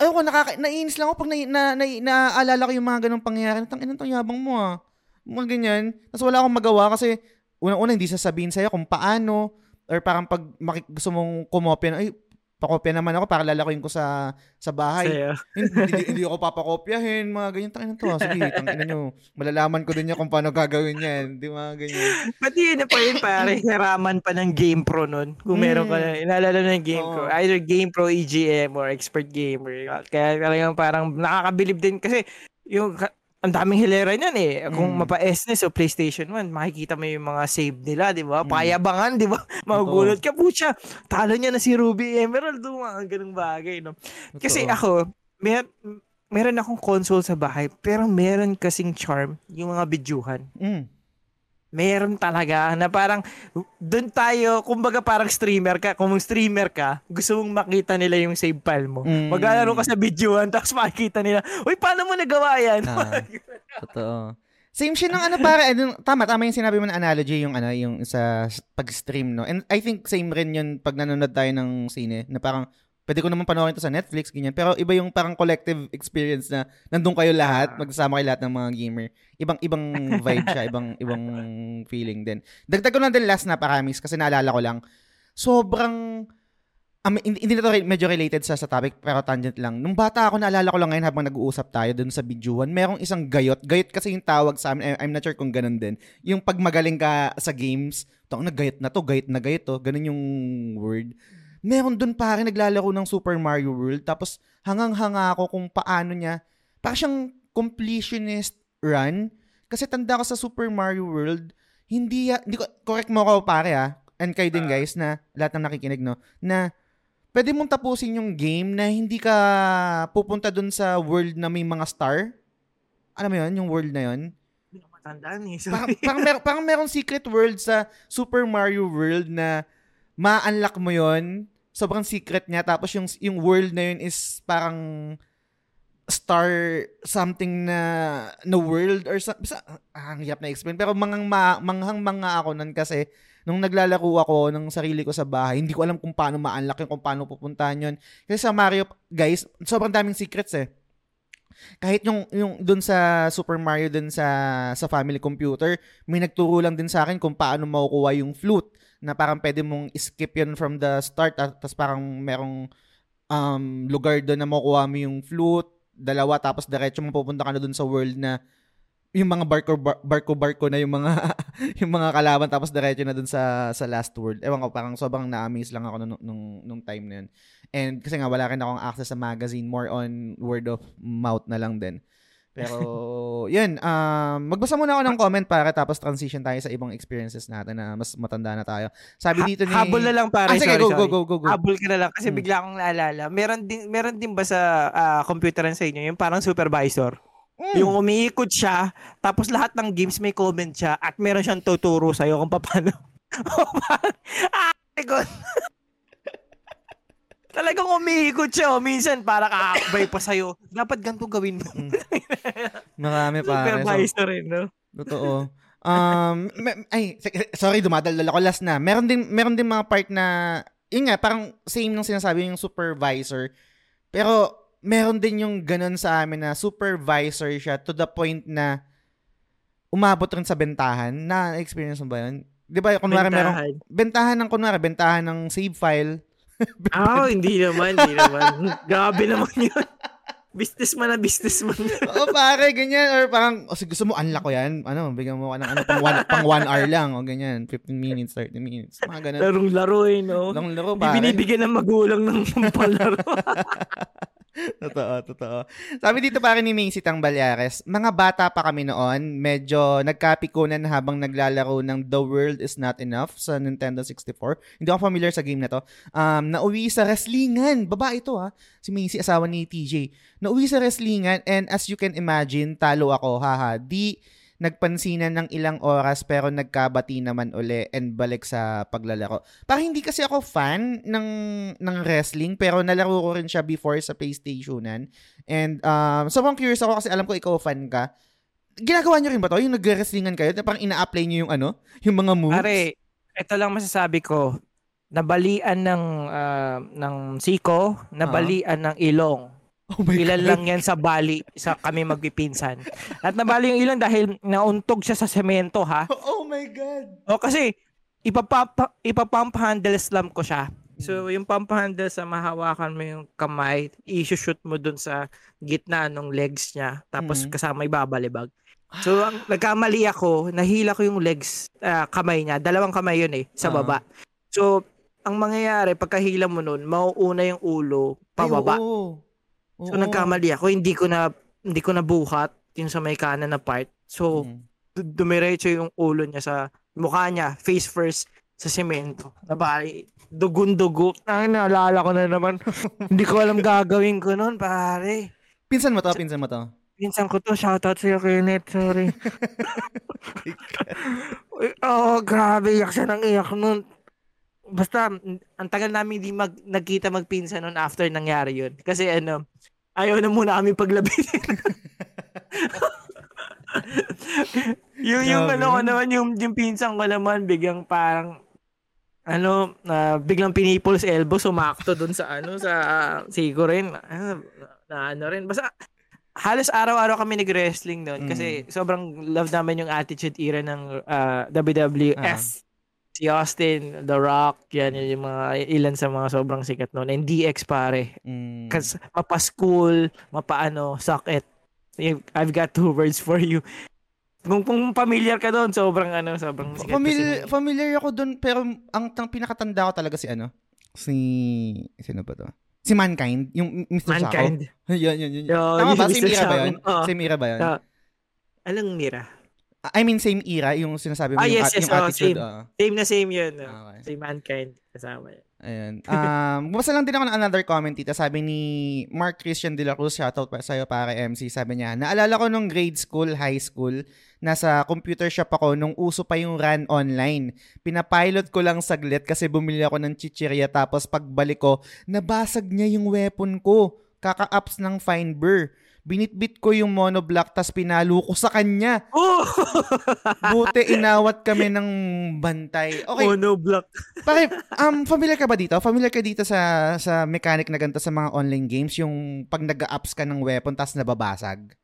ayoko ko, nakaka naiinis lang ako pag na, na, na, naaalala ko yung mga ganong pangyayari. Tang inang yabang mo ah. Mga ganyan. Tapos wala akong magawa kasi unang-una hindi sasabihin sa'yo kung paano or parang pag makik- gusto mong kumopya ay, pakopya naman ako para lalakuin ko sa sa bahay. hindi, hindi, hindi ako papakopyahin, mga ganyan. Tangina to. Ah. Sige, tangina nyo. Malalaman ko din niya kung paano gagawin yan. Di mga ganyan. Pati yun na pa yun, pare. Hiraman pa ng Game Pro nun. Kung meron ka na, inalala na ng Game oh. Pro. Either Game Pro EGM or Expert Gamer. Kaya talagang parang nakakabilib din. Kasi yung ang daming hilera niyan eh. Kung mm. mapa-SNES o PlayStation 1, makikita mo yung mga save nila, di ba? Mm. Payabangan, di ba? Magugulat ka, putya. Talo niya na si Ruby Emerald, do mga ganung bagay, no? Kasi ako, mer meron akong console sa bahay, pero meron kasing charm yung mga bidyuhan. Mm meron talaga na parang doon tayo, kumbaga parang streamer ka, kung streamer ka, gusto mong makita nila yung save file mo. Mm. Maglalaro ka sa videoan, tapos makikita nila, uy, paano mo nagawa yan? Ah, totoo. Same siya ng ano para ano, tama tama yung sinabi mo na analogy yung ano yung sa pag-stream no. And I think same rin yun pag nanonood tayo ng sine na parang pwede ko naman panoorin to sa Netflix, ganyan. Pero iba yung parang collective experience na nandun kayo lahat, ah. magsasama kayo lahat ng mga gamer. Ibang ibang vibe siya, ibang ibang feeling din. Dagdag ko lang din last na paramis kasi naalala ko lang. Sobrang um, hindi, hindi na to medyo related sa sa topic pero tangent lang. Nung bata ako naalala ko lang ngayon habang nag-uusap tayo dun sa videoan, merong isang gayot. Gayot kasi yung tawag sa amin. I'm not sure kung ganun din. Yung pag magaling ka sa games, tong nagayot na to, gayot na gayot to, ganun yung word meron dun pare naglalaro ng Super Mario World tapos hangang-hanga ako kung paano niya para siyang completionist run. Kasi tanda ko sa Super Mario World hindi hindi ko correct mo ako pare ah. And kayo din ah. guys na lahat ng nakikinig no? Na pwede mong tapusin yung game na hindi ka pupunta dun sa world na may mga star. Alam mo yun? Yung world na yun? Matandaan eh. parang, parang, mer- parang merong secret world sa Super Mario World na ma-unlock mo yon sobrang secret niya. Tapos yung yung world na yun is parang star something na na world or sa, sa ah, ang hirap na explain. Pero mangang ma, manghang mga ako nun kasi nung naglalaro ako ng sarili ko sa bahay hindi ko alam kung paano ma-unlock yun kung paano pupuntahan yun. Kasi sa Mario guys sobrang daming secrets eh. Kahit yung yung doon sa Super Mario doon sa sa family computer may nagturo lang din sa akin kung paano makukuha yung flute na parang pwede mong skip yun from the start at tapos parang merong um, lugar doon na makukuha mo yung flute, dalawa tapos diretso mo pupunta ka na doon sa world na yung mga barko barko barko na yung mga yung mga kalaban tapos diretso na doon sa sa last world. Ewan ko parang sobrang na-amaze lang ako nung, nung nung time na yun. And kasi nga wala rin akong access sa magazine, more on word of mouth na lang din. Pero, yun. Um, magbasa muna ako ng comment para tapos transition tayo sa ibang experiences natin na mas matanda na tayo. Sabi dito ni... Habol na lang pare. Ah, sige, sorry, go, sorry. go, go, go, go. Habol ka na lang kasi hmm. bigla akong naalala. Meron din, meron din ba sa uh, computer sa inyo yung parang supervisor? Mm. Yung umiikot siya, tapos lahat ng games may comment siya at meron siyang tuturo sa'yo kung paano. ah, God. Talagang umiikot siya. Oh. Minsan, para kakakbay pa sa'yo. Dapat ganito gawin mo. Mm. Marami pa. Supervisor rin, no? Totoo. Um, ay, sorry, dumadaldal ako. Last na. Meron din, meron din mga part na, yun nga, parang same nung sinasabi yung supervisor. Pero, meron din yung ganun sa amin na supervisor siya to the point na umabot rin sa bentahan. Na-experience mo ba yun? 'Di ba, kunwari Bentahan. merong bentahan ng kunwari, bentahan ng save file. Ah, hindi naman, hindi naman. Grabe naman yun. Business man na business man. Oo, pare, ganyan. Or parang, o sige, gusto mo, unlock ko yan. Ano, bigyan mo ka ng ano, pang one, pang one hour lang. O ganyan, 15 minutes, 30 minutes. Mga ganun. Larong laro eh, no? Lang laro, Hindi pare. binibigyan ng magulang ng palaro. totoo, totoo. Sabi dito pare ni Macy Tang Balyares, mga bata pa kami noon, medyo nagkapikunan habang naglalaro ng The World Is Not Enough sa Nintendo 64. Hindi ako familiar sa game na to. Um, nauwi sa wrestlingan. Babae ito ha. Si Macy, asawa ni TJ. Nauwi sa wrestlingan and as you can imagine, talo ako. Haha. Di nagpansinan ng ilang oras pero nagkabati naman uli and balik sa paglalaro. Parang hindi kasi ako fan ng ng wrestling pero nalaro ko rin siya before sa PlayStationan. And um, sobrang curious ako kasi alam ko ikaw fan ka. Ginagawa niyo rin ba to? Yung nag-wrestlingan kayo? Parang ina-apply niyo yung ano? Yung mga moves? Pare, ito lang masasabi ko. Nabalian ng ah, ng siko, nabalian ng ilong. Oh my Ilan God. lang yan sa bali sa kami magpipinsan. At nabali yung ilang dahil nauntog siya sa semento ha. Oh my God. O kasi ipapapa, ipapump handle slam ko siya. So yung pump handle sa mahawakan mo yung kamay, i-shoot mo dun sa gitna ng legs niya tapos Mhm. kasama ibabalibag. So ang nagkamali ako, nahila ko yung legs ah, kamay niya, dalawang kamay yun eh sa Ah. baba. So ang mangyayari pagkahila mo nun, mauuna yung ulo pababa. Ay, oo. So Oo. nagkamali ako, hindi ko na hindi ko nabuhat yung sa may kanan na part. So Mm. du- dumiretso yung ulo niya sa mukha niya, face first sa semento. Nabali, dugun-dugo. Ay, naalala ko na naman. hindi ko alam gagawin ko noon, pare. Pinsan mo to, pinsan mo to. Pinsan ko to, shoutout sa'yo, Kenneth. Sorry. Oh, grabe. Iyak siya ng iyak nun. Basta, ang tagal namin di mag, nagkita magpinsan nun after nangyari yun. Kasi ano, ayaw na muna kami paglabitin. yung, yung Grabe. ano ko naman, yung, yung pinsan ko naman, biglang parang, ano, na biglang pinipulse elbow, sumakto dun sa ano, sa uh, sigo rin. Ah, na, ano rin. Basta, halos araw-araw kami nag-wrestling doon kasi sobrang love naman yung attitude era ng ah, WWF. Ah. Si Austin, The Rock, yan, yan yung mga ilan sa mga sobrang sikat noon. And DX pare. Mm. Kasi mapa-school, mapa-ano, suck it. I've got two words for you. Kung, kung familiar ka doon, sobrang ano, sobrang sikat. Familiar, kasi- familiar ako dun, pero ang tang pinakatanda ko talaga si ano? Si, sino ba to? Si Mankind, yung Mr. Mankind. Sako. yan, yan, yan. Yo, Tama ba? Mr. Same era ba yun? Same era ba yun? Anong mira? I mean, same era, yung sinasabi mo, Ah, yung, yes, yung oo, attitude. same. oo. Same na same yun. no? Okay. Si Mankind. Kasama yun. Ayan. Um, bumasa lang din ako ng another comment dito. Sabi ni Mark Christian de la Cruz, shoutout pa sa'yo para MC. Sabi niya, naalala ko nung grade school, high school, nasa computer shop ako nung uso pa yung run online. Pinapilot ko lang saglit kasi bumili ako ng chichirya tapos pagbalik ko, nabasag niya yung weapon ko. Kaka-ups ng Finder. Binitbit ko yung monoblock tas pinalo ko sa kanya. Oh! Buti inawat kami ng bantay. Okay, Monoblock. Pare, um, familiar ka ba dito? Familiar ka dito sa sa mechanic na ganito sa mga online games? Yung pag nag-ups ka ng weapon tapos nababasag?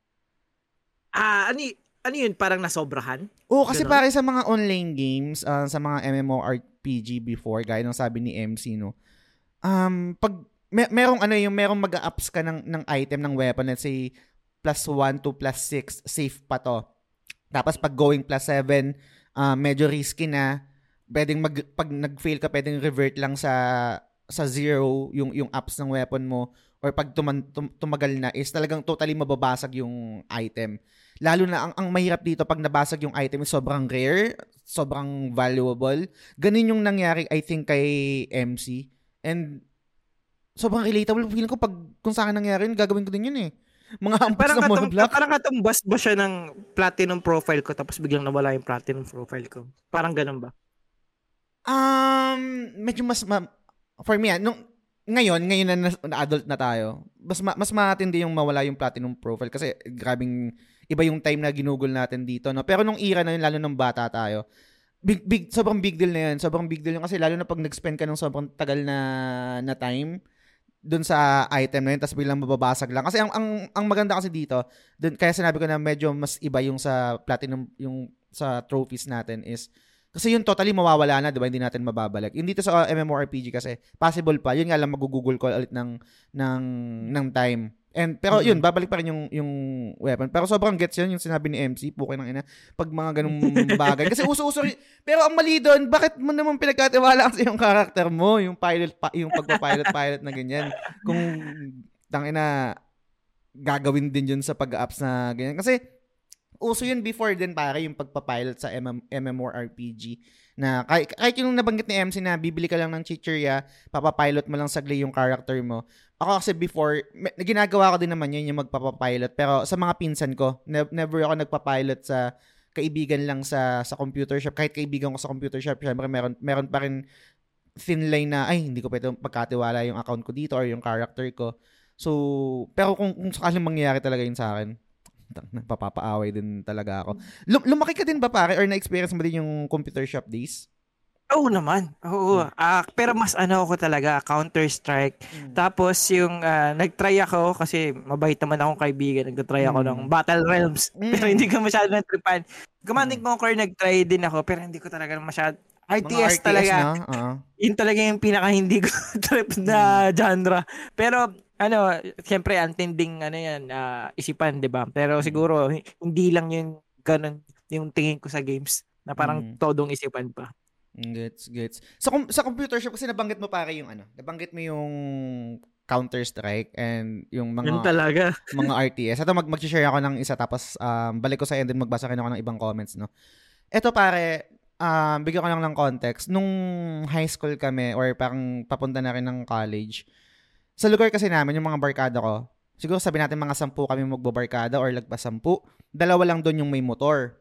Ah, ano, y- ano yun? Parang nasobrahan? Oo, kasi Ganon? pare sa mga online games, ah, sa mga MMORPG before, gaya ng sabi ni MC, no? Um, pag, may, merong ano yung, merong mag-ups ka ng, ng item, ng weapon, let's say, plus 1 to plus 6, safe pa to. Tapos pag going plus 7, ah, medyo risky na. Pwedeng mag, pag nag-fail ka, pwedeng revert lang sa sa zero yung yung ups ng weapon mo or pag tuman, tum- tumagal na is talagang totally mababasag yung item. Lalo na ang, ang mahirap dito pag nabasag yung item is sobrang rare, sobrang valuable. Ganun yung nangyari I think kay MC. And sobrang relatable. Feeling ko pag kung sa akin nangyari yun, gagawin ko din yun eh. Mga ampas Parang na katum, monoblock. parang katumbas ba siya ng platinum profile ko tapos biglang nawala yung platinum profile ko? Parang ganun ba? Um, medyo mas ma- for me, ah, nung ngayon, ngayon na, na- na adult na tayo, mas ma- mas matindi yung mawala yung platinum profile kasi grabing iba yung time na ginugol natin dito, no. Pero nung era na yun, lalo nung bata tayo, big big sobrang big deal na yun. Sobrang big deal yun kasi lalo na pag nag-spend ka ng sobrang tagal na na time dun sa item na yun, tapos biglang mababasag lang. Kasi ang, ang, ang maganda kasi dito, dun, kaya sinabi ko na medyo mas iba yung sa platinum, yung sa trophies natin is, Kasi yun totally mawawala na, 'di ba? Hindi natin mababalik. Yung dito sa uh, MMORPG kasi possible pa. Yun nga lang mag-google call ulit ng ng ng time. And pero mm-hmm. yun, babalik pa rin yung yung weapon. Pero sobrang gets yun yung sinabi ni MC, pukin ng ina, pag mga ganung bagay. Kasi uso-uso rin. Pero ang mali doon, bakit mo naman pinagkatiwala kasi yung character mo, yung pilot pa, yung pagpa-pilot pilot na ganyan. Kung tangina gagawin din yun sa pag-apps na ganyan. Kasi uso yun before din pare yung pagpapilot sa MM, MMORPG na kahit, kahit yung nabanggit ni MC na bibili ka lang ng chichirya, papapilot mo lang sagli yung character mo. Ako kasi before, may, ginagawa ko din naman yun yung magpapapilot. Pero sa mga pinsan ko, ne- never ako nagpapilot sa kaibigan lang sa sa computer shop. Kahit kaibigan ko sa computer shop, syempre meron, meron pa rin thin line na, ay, hindi ko pwede pagkatiwala yung account ko dito or yung character ko. So, pero kung, kung sakaling mangyayari talaga yun sa akin, Napapaaway din talaga ako. Lum- lumaki ka din ba pare or na-experience mo din yung computer shop days? Oo naman. Oo. Uh, pero mas ano ako talaga, Counter-Strike. Mm. Tapos yung uh, nag-try ako kasi mabait naman akong kaibigan. Nag-try ako mm. ng Battle Realms. Mm. Pero hindi ko masyado na-tripan. Command mm. Conquer nag-try din ako pero hindi ko talaga masyado RTS, RTS talaga. No? Uh-huh. Yun talaga yung pinaka hindi ko trip na mm. genre. Pero ano, siyempre antinding ano yan, uh, isipan, 'di ba? Pero mm. siguro hindi lang yun ganun yung tingin ko sa games na parang mm. todong isipan pa. Gets, gets. Sa sa computer shop kasi nabanggit mo pare yung ano, nabanggit mo yung Counter-Strike and yung mga Yun talaga. mga RTS. Ito mag mag-share ako ng isa tapos um, balik ko sa end din magbasa rin ako ng ibang comments, no. Ito pare, um, bigyan ko lang ng context. Nung high school kami or parang papunta na rin ng college, sa lugar kasi namin, yung mga barkada ko, siguro sabi natin mga sampu kami magbabarkada or lagpas sampu, dalawa lang doon yung may motor.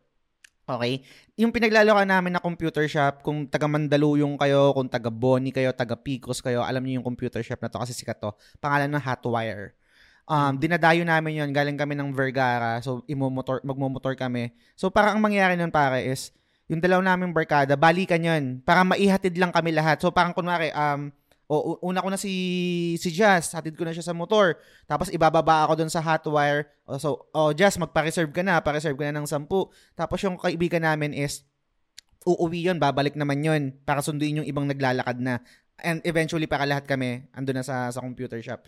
Okay? Yung pinaglalaroan namin na computer shop, kung taga Mandaluyong kayo, kung taga Boni kayo, taga Picos kayo, alam niyo yung computer shop na to kasi sikat to. Pangalan ng Hotwire. Um, dinadayo namin yon galing kami ng Vergara, so imomotor, magmomotor kami. So parang ang mangyayari nun pare is, yung dalaw namin barkada, balikan yon para maihatid lang kami lahat. So parang kunwari, um, o una ko na si si Jazz, hatid ko na siya sa motor. Tapos ibababa ako doon sa hotwire. O, so, oh Jazz, magpa-reserve ka na, pa-reserve ka na ng 10. Tapos yung kaibigan namin is uuwi yon babalik naman yon para sunduin yung ibang naglalakad na. And eventually para lahat kami ando na sa sa computer shop.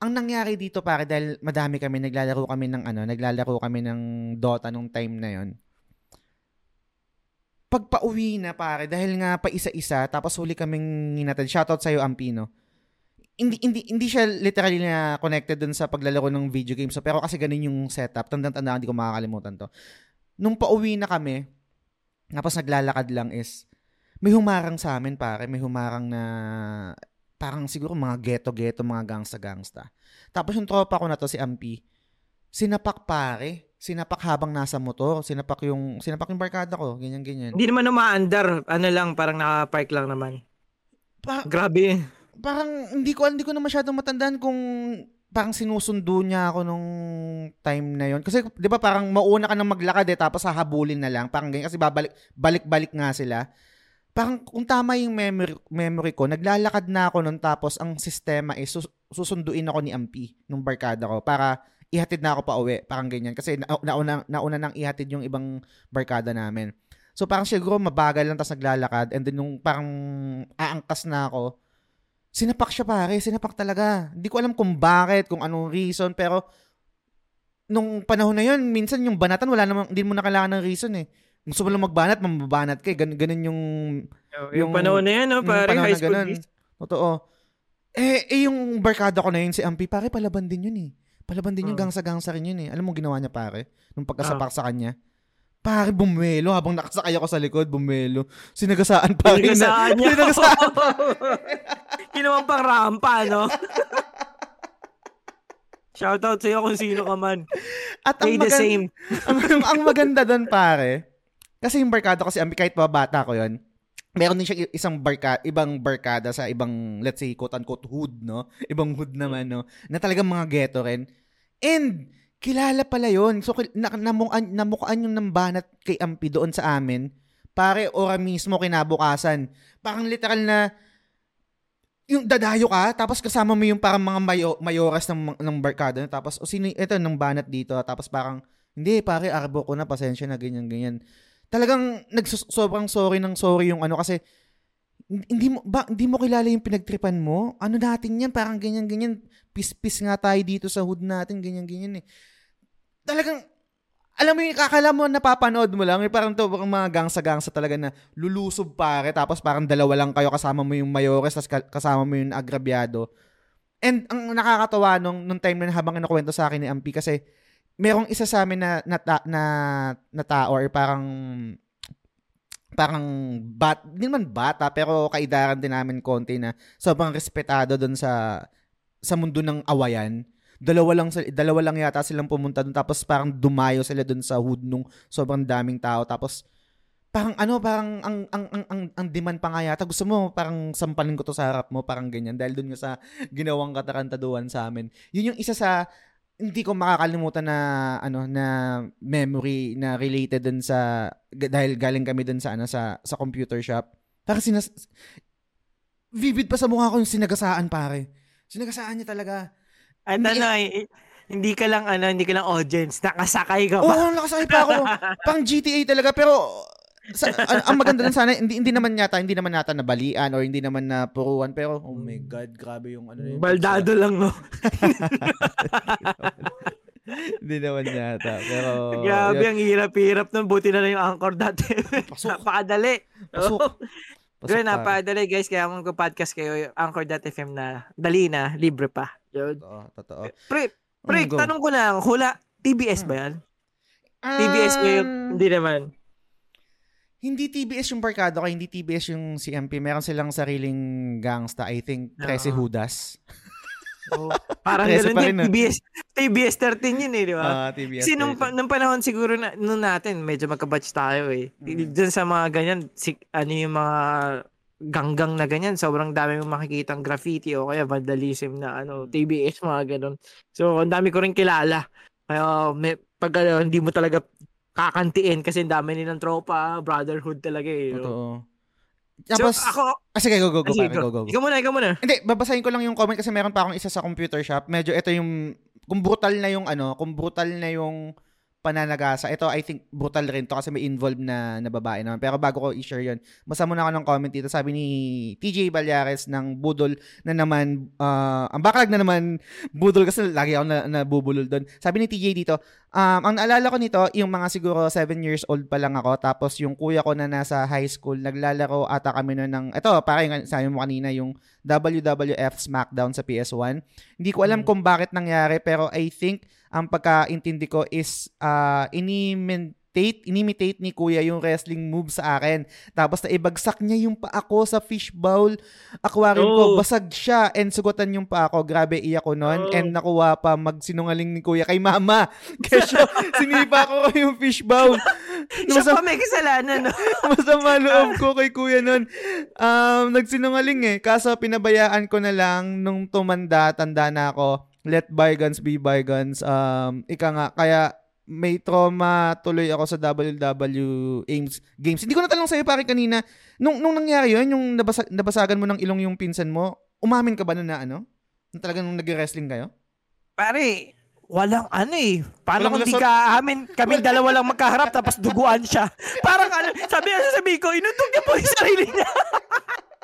Ang nangyari dito para dahil madami kami naglalaro kami ng ano, naglalaro kami ng Dota nung time na yon pagpa-uwi na pare dahil nga pa isa-isa tapos huli kaming hinatid. Shoutout sa iyo Ampino. Hindi hindi hindi siya literally na connected dun sa paglalaro ng video games. So, pero kasi ganun yung setup. Tandang-tanda hindi ko makakalimutan to. Nung pauwi na kami, tapos naglalakad lang is may humarang sa amin pare, may humarang na parang siguro mga ghetto-ghetto, mga gangsta-gangsta. Tapos yung tropa ko na to si Ampi, sinapak pare sinapak habang nasa motor, sinapak yung sinapak yung barkada ko, ganyan ganyan. Hindi naman umaandar, ano lang, parang naka-park lang naman. Pa- Grabe. Parang hindi ko hindi ko na masyadong matandaan kung parang sinusundo niya ako nung time na yon. Kasi 'di ba parang mauna ka nang maglakad eh tapos hahabulin na lang. Parang ganyan kasi babalik balik-balik nga sila. Parang kung tama yung memory, memory ko, naglalakad na ako nun tapos ang sistema is sus- susunduin ako ni Ampi nung barkada ko para ihatid na ako pa uwi. Parang ganyan. Kasi na, nauna, nauna nang ihatid yung ibang barkada namin. So parang siguro mabagal lang tapos naglalakad and then nung parang aangkas na ako, sinapak siya pare, sinapak talaga. Hindi ko alam kung bakit, kung anong reason, pero nung panahon na yun, minsan yung banatan, wala namang, hindi mo na kailangan ng reason eh. Gusto mo lang magbanat, mamabanat ka eh. Gan, ganun yung, yung... Yung panahon na yan, no? Pare, high school ganun. Totoo. Eh, eh, yung barkada ko na yun, si Ampi, pare, palaban din yun eh. Palaban din yung uh. gangsa-gangsa rin yun eh. Alam mo ginawa niya pare? Nung pagkasapak uh. sa kanya? Pare, bumelo. Habang nakasakay ako sa likod, bumelo. Sinagasaan pa rin. Sinagasaan niya. Sinagasaan. Kinawang pang rampa, no? Shoutout sa'yo kung sino ka man. At ang, magan- the same. ang, ang maganda doon, pare, kasi yung barkada kasi kahit bata ko yon meron din siya isang barka, ibang barkada sa ibang, let's say, quote-unquote hood, no? Ibang hood naman, no? Na talagang mga ghetto rin. And, kilala pala yon So, na, namukaan, namukaan yung nambanat kay Ampi doon sa amin. Pare, ora mismo kinabukasan. Parang literal na, yung dadayo ka, tapos kasama mo yung parang mga mayo, mayoras ng, ng barkada. Tapos, o sino, ito, ng banat dito. Tapos parang, hindi, pare, arbo ko na, pasensya na, ganyan, ganyan. talagang nagsus- sobrang sorry ng sorry yung ano kasi hindi mo ba hindi mo kilala yung pinagtripan mo? Ano natin yan? Parang ganyan ganyan. Pis-pis nga tayo dito sa hood natin, ganyan ganyan eh. Talagang alam mo yung kakala mo napapanood mo lang, yung parang to parang mga gangsa-gangsa talaga na lulusob pare tapos parang dalawa lang kayo kasama mo yung mayores tapos kasama mo yung agrabyado. And ang nakakatawa nung, nung time na habang kinukwento sa akin ni Ampi kasi merong isa sa amin na na, na, na tao or parang parang bat, hindi naman bata, pero kaidaran din namin konti na sobrang respetado doon sa sa mundo ng awayan. Dalawa lang dalawa lang yata silang pumunta doon tapos parang dumayo sila doon sa hood nung sobrang daming tao tapos parang ano parang ang ang ang ang, ang demand pa nga yata gusto mo parang sampalin ko to sa harap mo parang ganyan dahil doon nga sa ginawang katarantaduhan sa amin. Yun yung isa sa hindi ko makakalimutan na ano na memory na related dun sa dahil galing kami dun sa ano sa sa computer shop. Para sinas vivid pa sa mukha ko yung sinagasaan pare. Sinagasaan niya talaga. Ano, eh, hindi ka lang ano, hindi ka lang audience, nakasakay ka pa. Oo, oh, nakasakay pa ako. Pang GTA talaga pero sa, ang, ang maganda lang sana, hindi, hindi naman yata, hindi naman yata nabalian or hindi naman na puruan, pero oh my God, grabe yung ano yun. Baldado lang, no? hindi naman yata, pero... Grabe, yun. ang hirap-hirap nun. Buti na lang yung anchor dati. Pasok. Napakadali. Pasok. Pasok Pero napakadali, guys. Kaya kung podcast kayo, anchor.fm na, dali na, libre pa. Yun. Totoo, totoo. Pre, pre, mm, tanong ko lang, hula, TBS ba yan? Um, TBS ba yung, hindi naman hindi TBS yung Barkado kaya hindi TBS yung CMP. Meron silang sariling gangsta. I think, Trece uh, Judas. oh, parang gano'n din. No? TBS, TBS 13 yun eh, di ba? Uh, TBS Kasi nung, nung panahon siguro na, nung natin, medyo magkabatch tayo eh. Mm. Diyan sa mga ganyan, si, ano yung mga ganggang na ganyan, sobrang dami mong makikitang graffiti o kaya vandalism na ano, TBS, mga ganun. So, ang dami ko rin kilala. Kaya, may, pag ano, hindi mo talaga kakantiin kasi dami nilang tropa, brotherhood talaga eh. Totoo. Tapos, so, ako, ah, sige, go, go, go, sige, go, go, go. Ikaw muna, ikaw muna. Hindi, babasahin ko lang yung comment kasi meron pa akong isa sa computer shop. Medyo ito yung, kung brutal na yung ano, kung brutal na yung pananagasa. Ito, I think, brutal rin to kasi may involved na, na babae naman. Pero bago ko i-share yun, basta muna ako ng comment dito. Sabi ni TJ Balyares ng Budol na naman, uh, ang backlog na naman, Budol kasi lagi ako na, nabubulol doon. Sabi ni TJ dito, um, ang naalala ko nito, yung mga siguro 7 years old pa lang ako. Tapos yung kuya ko na nasa high school, naglalaro ata kami noon ng, ito, parang sabi mo kanina, yung WWF SmackDown sa PS1. Hindi ko alam mm. kung bakit nangyari, pero I think ang pagkaintindi ko is uh, inimitate, inimitate ni kuya yung wrestling move sa akin. Tapos na ibagsak niya yung pa ako sa fishbowl aquarium oh. ko. Basag siya and sugutan yung pa ako. Grabe iyak ko noon. Oh. And nakuha pa magsinungaling ni kuya kay mama. Kasi sinipa ko yung fishbowl. Siya pa may kasalanan. No? masama loob ko kay kuya noon. Um, nagsinungaling eh. Kaso pinabayaan ko na lang nung tumanda, tanda na ako let bygones be bygones. Um, ika nga, kaya may trauma tuloy ako sa WW Games. Games. Hindi ko natanong sa'yo pare kanina, nung, nung nangyari yun, yung nabasa, nabasagan mo ng ilong yung pinsan mo, umamin ka ba na, na ano? Na talagang nung nag-wrestling kayo? Pare, walang ano eh. Paano kung di ka amin, kami dalawa lang magkaharap tapos duguan siya. Parang ano, sabi niya sabi ko, inuntog niya po yung sarili niya.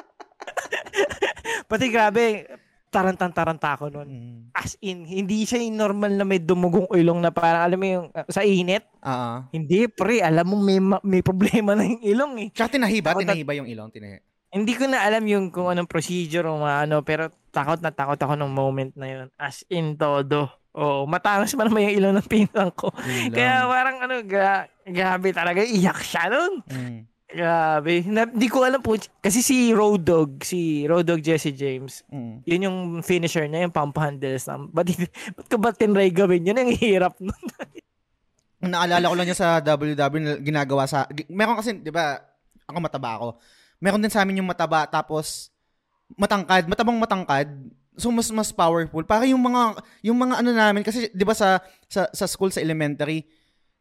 Pati grabe, tarantang-taranta ako noon. Mm. As in, hindi siya yung normal na may dumugong ilong na parang, alam mo yung uh, sa init. Uh-huh. Hindi, pre, alam mo may, may problema na yung ilong eh. Tsaka tinahiba, takot tinahiba yung ilong, tinahi. Hindi ko na alam yung kung anong procedure o ano, pero takot na takot ako ng moment na yun. As in todo. Oh, matangos pa naman yung ilong ng pinang ko. Kaya parang ano, ga, grabe talaga, iyak siya nun. Mm. Grabe. Na, di ko alam po. Kasi si Road Dog, si Road Dog Jesse James, mm. yun yung finisher niya, yung pump handles. Na, ba't, ba't ka ba tinry gawin yun? Ang hirap nun. Naalala ko lang niya sa WW ginagawa sa... Meron kasi, di ba, ako mataba ako. Meron din sa amin yung mataba, tapos matangkad, matabang matangkad. So mas mas powerful. Para yung mga yung mga ano namin kasi 'di ba sa sa sa school sa elementary,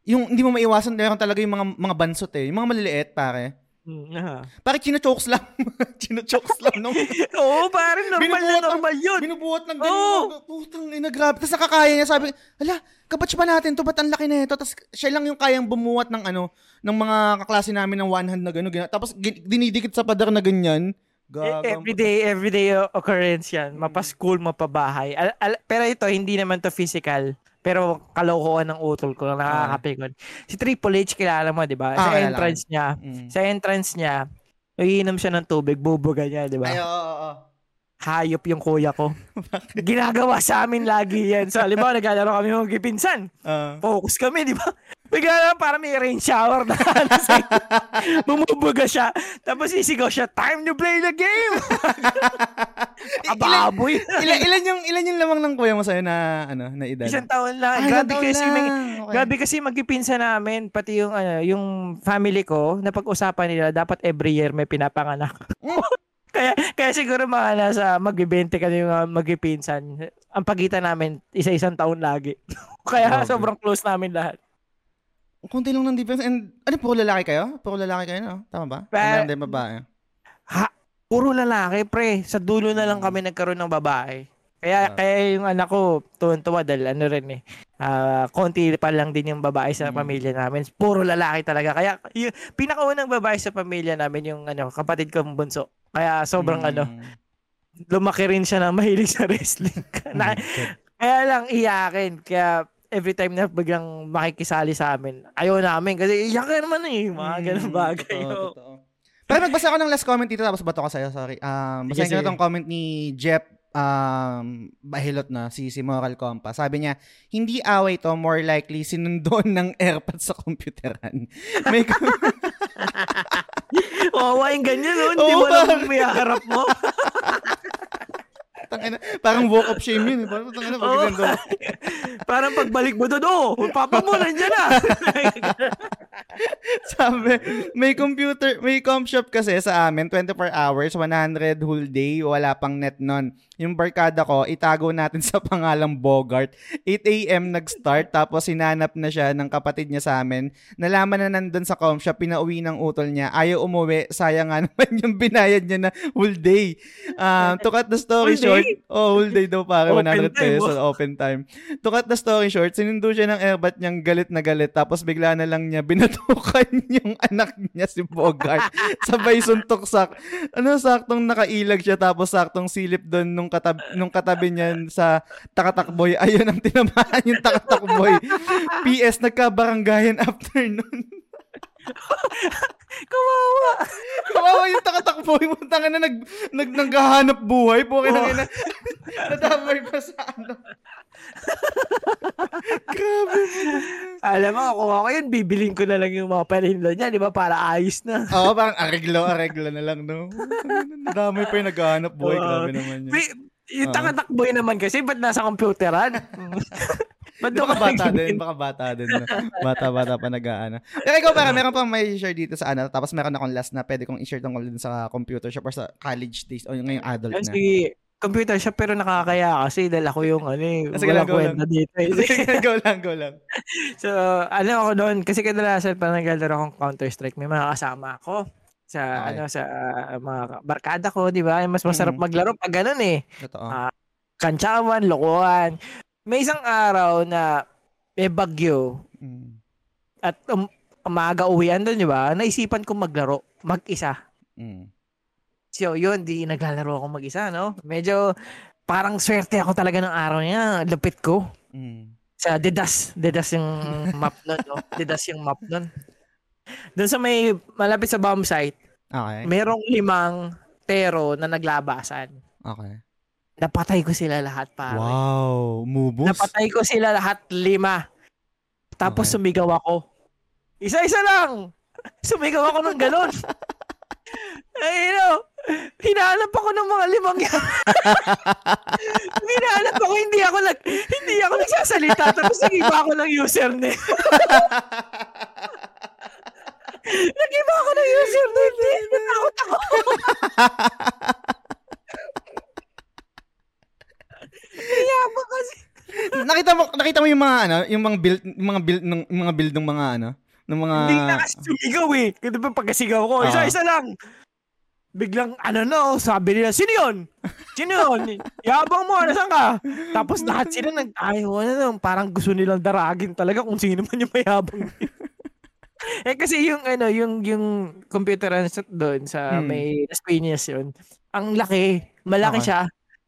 yung hindi mo maiwasan meron talaga yung mga mga bansot eh. Yung mga maliliit, pare. Mm, aha. Parang chino-chokes lang. chino-chokes lang nung Oo, parang normal na Binubuhat ang- normal yun. binubuhat ng Oo. ganyan. Putang ina, grabe. Tapos nakakaya niya, sabi, ala, kabatch pa natin to, ba't ang laki na ito? Tapos siya lang yung kayang bumuhat ng ano, ng mga kaklase namin ng one hand na gano'n. gano'n. Tapos dinidikit sa pader na ganyan. E- Gagang. Everyday, everyday occurrence yan. Mapa-school, mapabahay. Al- al- pero ito, hindi naman to physical. Pero kalokohan ng utol ko na nakakapikon. Si Triple H, kilala mo, di ba? Ah, sa entrance niya, Mm. sa entrance niya, iinom siya ng tubig, bubuga niya, di ba? Ay, oo, oo, oo. Hayop yung kuya ko. Ginagawa sa amin lagi yan. So, mo, naglalaro kami ng gipinsan. Ah. Focus kami, di ba? Bigla lang para may rain shower na ano sa Bumubuga siya. Tapos sisigaw siya, time to play the game! Ababoy. ilan, ilan yung ilan yung lamang ng kuya mo sa'yo na ano na edad? Isang taon lang. Ay, taon kasi, may, lang. Okay. grabe kasi magpipinsa namin, pati yung, ano, yung family ko, na pag-usapan nila, dapat every year may pinapanganak. Mm. kaya, kaya siguro mga nasa mag-20 ka na yung uh, magpipinsan. Ang pagitan namin, isa-isang taon lagi. kaya Grabe. sobrang close namin lahat. Kunti lang ng difference. And ano, puro lalaki kayo? Puro lalaki kayo, no? Tama ba? Pa- Meron din babae. Ha, puro lalaki, pre. Sa dulo na lang kami nagkaroon ng babae. Kaya, Ah. kaya yung anak ko, tuwan-tuwa dahil ano rin eh, ah, konti pa lang din yung babae sa Mm. pamilya namin. Puro lalaki talaga. Kaya, yung pinakaunang babae sa pamilya namin, yung ano, kapatid kong bunso. Kaya sobrang Mm. ano, lumaki rin siya na mahilig sa wrestling. na, kaya lang iyakin. Kaya every time na biglang makikisali sa amin, ayaw namin. Kasi iyakin naman eh. Mga ganun Mm, bagay. totoo, oh. totoo. Pero nagbasa ako ng last comment dito tapos bato ko sa'yo, sorry. Um, basahin ko na tong comment ni Jeff um, Bahilot na, si, si Moral Compass. Sabi niya, hindi away to, more likely sinundon ng airpods sa computeran. May, Wawa yung ganyan, no? Hindi Oo, mo kung may harap mo. Tangina, parang walk of shame yun. eh. Parang tangina, pag sinundon. Parang pagbalik mo doon, oh, papa mo nandiyan na. Sabi, may computer, may comp shop kasi sa amin, 24 hours, 100 whole day, wala pang net nun. Yung barkada ko, itago natin sa pangalang Bogart. 8 a.m. nag-start, tapos sinanap na siya ng kapatid niya sa amin. Nalaman na nandun sa comp shop, pinauwi ng utol niya. Ayaw umuwi, sayang nga naman yung binayad niya na whole day. Um, to cut the story short, oh, whole day daw pare, Open 100 time, pesos, oh. open time. To cut the story short, sinundo siya ng airbat niyang galit na galit, tapos bigla na lang niya binatukan yung anak niya si Bogart. Sabay suntok sak. Ano, saktong nakailag siya, tapos saktong silip doon nung, katab nung katabi niya sa takatakboy. Ayun ang tinamaan yung takatakboy. PS, nagkabaranggayan after nun. Kawawa. Kawawa yung takatakboy mo. Tanga na nag, nag, naghahanap buhay. Pukin Oh. na. Nadamay pa sa ano. Grabe. Alam mo, kung ako yun, bibiling ko na lang yung mga paninlo niya, di ba? Para ayos na. Oo, parang areglo, areglo na lang, no? Nadamay pa yung naghahanap buhay. Grabe naman yun. May, yung Oo. takatakboy naman kasi, ba't nasa computeran? ba't Di doon baka ka bata din, baka bata din. no? Bata-bata pa nag-aano. Pero ikaw para, meron pa may share dito sa ano, tapos meron akong last na pwede kong i-share tungkol din sa computer shop or sa college days o ngayong adult na. Sige, computer shop pero nakakaya kasi dahil ako yung ano eh, Ah, sige lang, go kwenta dito eh. Go lang, go lang. so, ano ako doon, kasi kadalasan pa naglalaro akong Counter-Strike, may mga kasama ako sa Okay. ano sa uh, mga barkada ko, 'di ba? Mas masarap Mm. maglaro pag ganun eh. Totoo. Ah, Kantsawan, lokohan. May isang araw na may bagyo Mm. at um, umaga uwian doon, 'di ba? Naisipan kong maglaro mag-isa. Mm. So, yun, di naglalaro ako mag-isa, no? Medyo parang swerte ako talaga ng araw niya. Lupit ko. Mm. Sa Dedas. Dedas yung map nun, no? Dedas yung map nun. Doon sa may malapit sa bomb site, Okay. merong limang tero na naglabasan. Okay. Napatay ko sila lahat, pare. Wow, mubos. Napatay ko sila lahat lima. Tapos Okay. sumigaw ako. Isa-isa lang! Sumigaw ako ng ganon. Ay, you know, hinahanap ako ng mga limang yan. hinahanap ako, hindi ako nag, hindi ako nagsasalita. Tapos nag-iba ako ng username. nag-iba ako ng username. Hindi, natakot ako. Kaya mo kasi. nakita mo nakita mo yung mga ano, yung mga build yung mga build ng yung mga build ng mga ano, ng mga... Hindi na kasi sumigaw eh. Kasi ba pagkasigaw ko, Ah. isa-isa lang. Biglang, ano no, sabi nila, sino yun? Sino yun? Yabang mo, nasan ka? Tapos lahat sila nagtayo, ano, parang gusto nilang daragin talaga kung sino man yung mayabang. eh kasi yung ano, yung yung computer doon sa Hmm. may Las Piñas yun. Ang laki, malaki Okay. siya.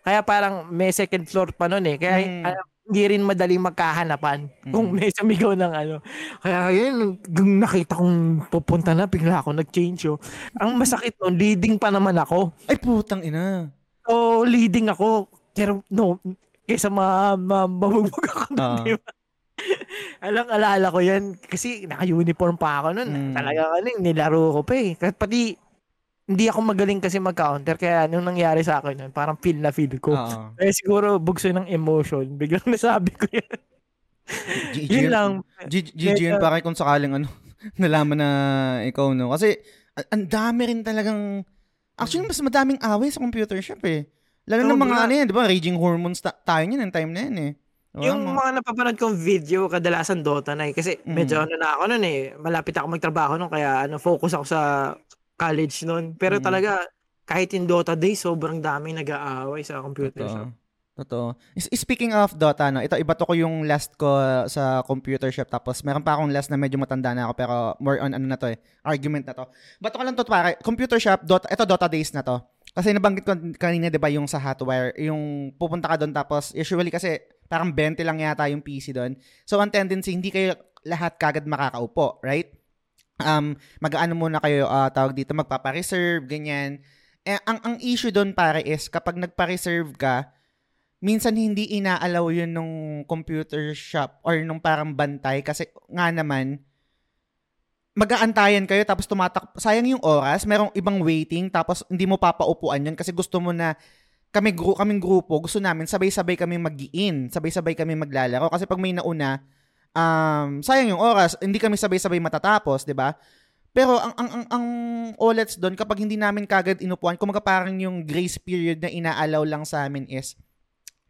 Kaya parang may second floor pa noon eh. Kaya Hmm. Hindi rin madaling magkahanapan kung Mm. may sumigaw ng ano. Kaya yun, nung nakita kong pupunta na, bigla ako nag-change oh. Ang masakit nun, leading pa naman ako. Ay, putang ina. So, leading ako. Pero no, kaysa ma, ma, mabugbog ako nun, Ah. di ba? Alang alala ko yan. Kasi naka-uniform pa ako nun. Mm. Talaga ano, nilaro ko pa eh. Pati, hindi ako magaling kasi mag-counter. Kaya nung nangyari sa akin nun, parang feel na feel ko. Oo. Kaya siguro bugso ng emotion. Biglang nasabi ko yan. G- Yun lang. GG yun pare kung sakaling ano, nalaman na ikaw, no? Kasi, ang dami rin talagang, actually, mas madaming away sa computer shop eh. Lalo na Sobra. mga ano yan, di ba? Raging hormones ta- tayo niyan, ng time na yan eh. Diba? Yung mga napapanood kong video, kadalasan Dota na eh. Kasi Mm. medyo ano na ako nun eh. Malapit ako magtrabaho nun. Kaya ano, focus ako sa college nun. Pero Mm. talaga, kahit in Dota day, sobrang daming nag-aaway sa computer Totoo. shop. Totoo. Is- Speaking of Dota, no, ito iba to ko yung last ko sa computer shop tapos meron pa akong last na medyo matanda na ako pero more on ano na to eh, argument na to. Bato ko lang to pare, computer shop, Dota, ito Dota days na to. Kasi nabanggit ko kanina 'di ba yung sa Hotwire, yung pupunta ka doon tapos usually kasi parang 20 lang yata yung PC doon. So ang tendency hindi kayo lahat kagad makakaupo, right? Um, mag-ano muna kayo ah, tawag dito, magpapa-reserve, ganyan. Eh, ang ang issue doon pare is kapag nagpa-reserve ka, minsan hindi inaalaw yun nung computer shop or nung parang bantay kasi nga naman mag-aantayan kayo tapos tumatak sayang yung oras merong ibang waiting tapos hindi mo papaupuan yun kasi gusto mo na kami gru kaming grupo gusto namin sabay-sabay kami mag-in sabay-sabay kami maglalaro kasi pag may nauna um sayang yung oras hindi kami sabay-sabay matatapos 'di ba? Pero ang ang ang, ang OLEDs doon kapag hindi namin kagad inupuan kumaga parang yung grace period na inaalaw lang sa amin is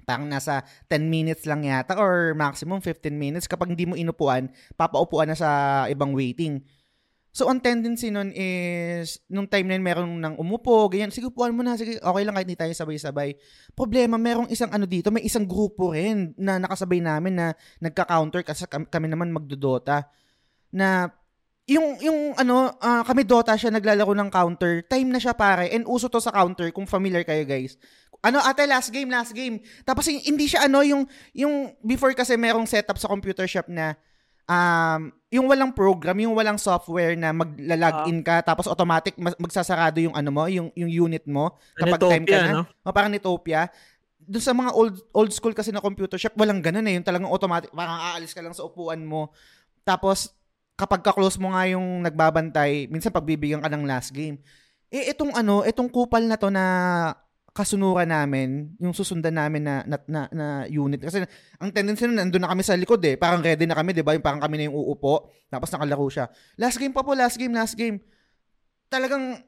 parang nasa 10 minutes lang yata or maximum 15 minutes. Kapag hindi mo inupuan papaupuan na sa ibang waiting So, ang tendency nun is, nung time na yun, meron nang umupo, ganyan, sige, upuan mo na, sige, okay lang kahit hindi tayo sabay-sabay. Problema, merong isang ano dito, may isang grupo rin na nakasabay namin na nagka-counter kasi kami, naman magdodota. Na, yung, yung ano, ah, kami Dota siya naglalaro ng counter, time na siya pare, and uso to sa counter, kung familiar kayo guys. Ano, ate, last game, last game. Tapos, hin- hindi siya ano, yung, yung, before kasi merong setup sa computer shop na, um, yung walang program, yung walang software na magla-login ka tapos automatic magsasarado yung ano mo, yung yung unit mo kapag time ka na. no? O parang Netopia. Doon sa mga old old school kasi na computer shop, walang ganun eh. Yung talagang automatic, parang aalis ka lang sa upuan mo. Tapos, kapag ka-close mo nga yung nagbabantay, minsan pagbibigyan ka ng last game. Eh, itong ano, itong kupal na to na kasunuran namin, yung susundan namin na, na, na, na unit. Kasi ang tendency nun, nandun na kami sa likod eh. Parang ready na kami, di ba? Yung parang kami na yung uupo. Tapos nakalaro siya. Last game pa po, last game, last game. Talagang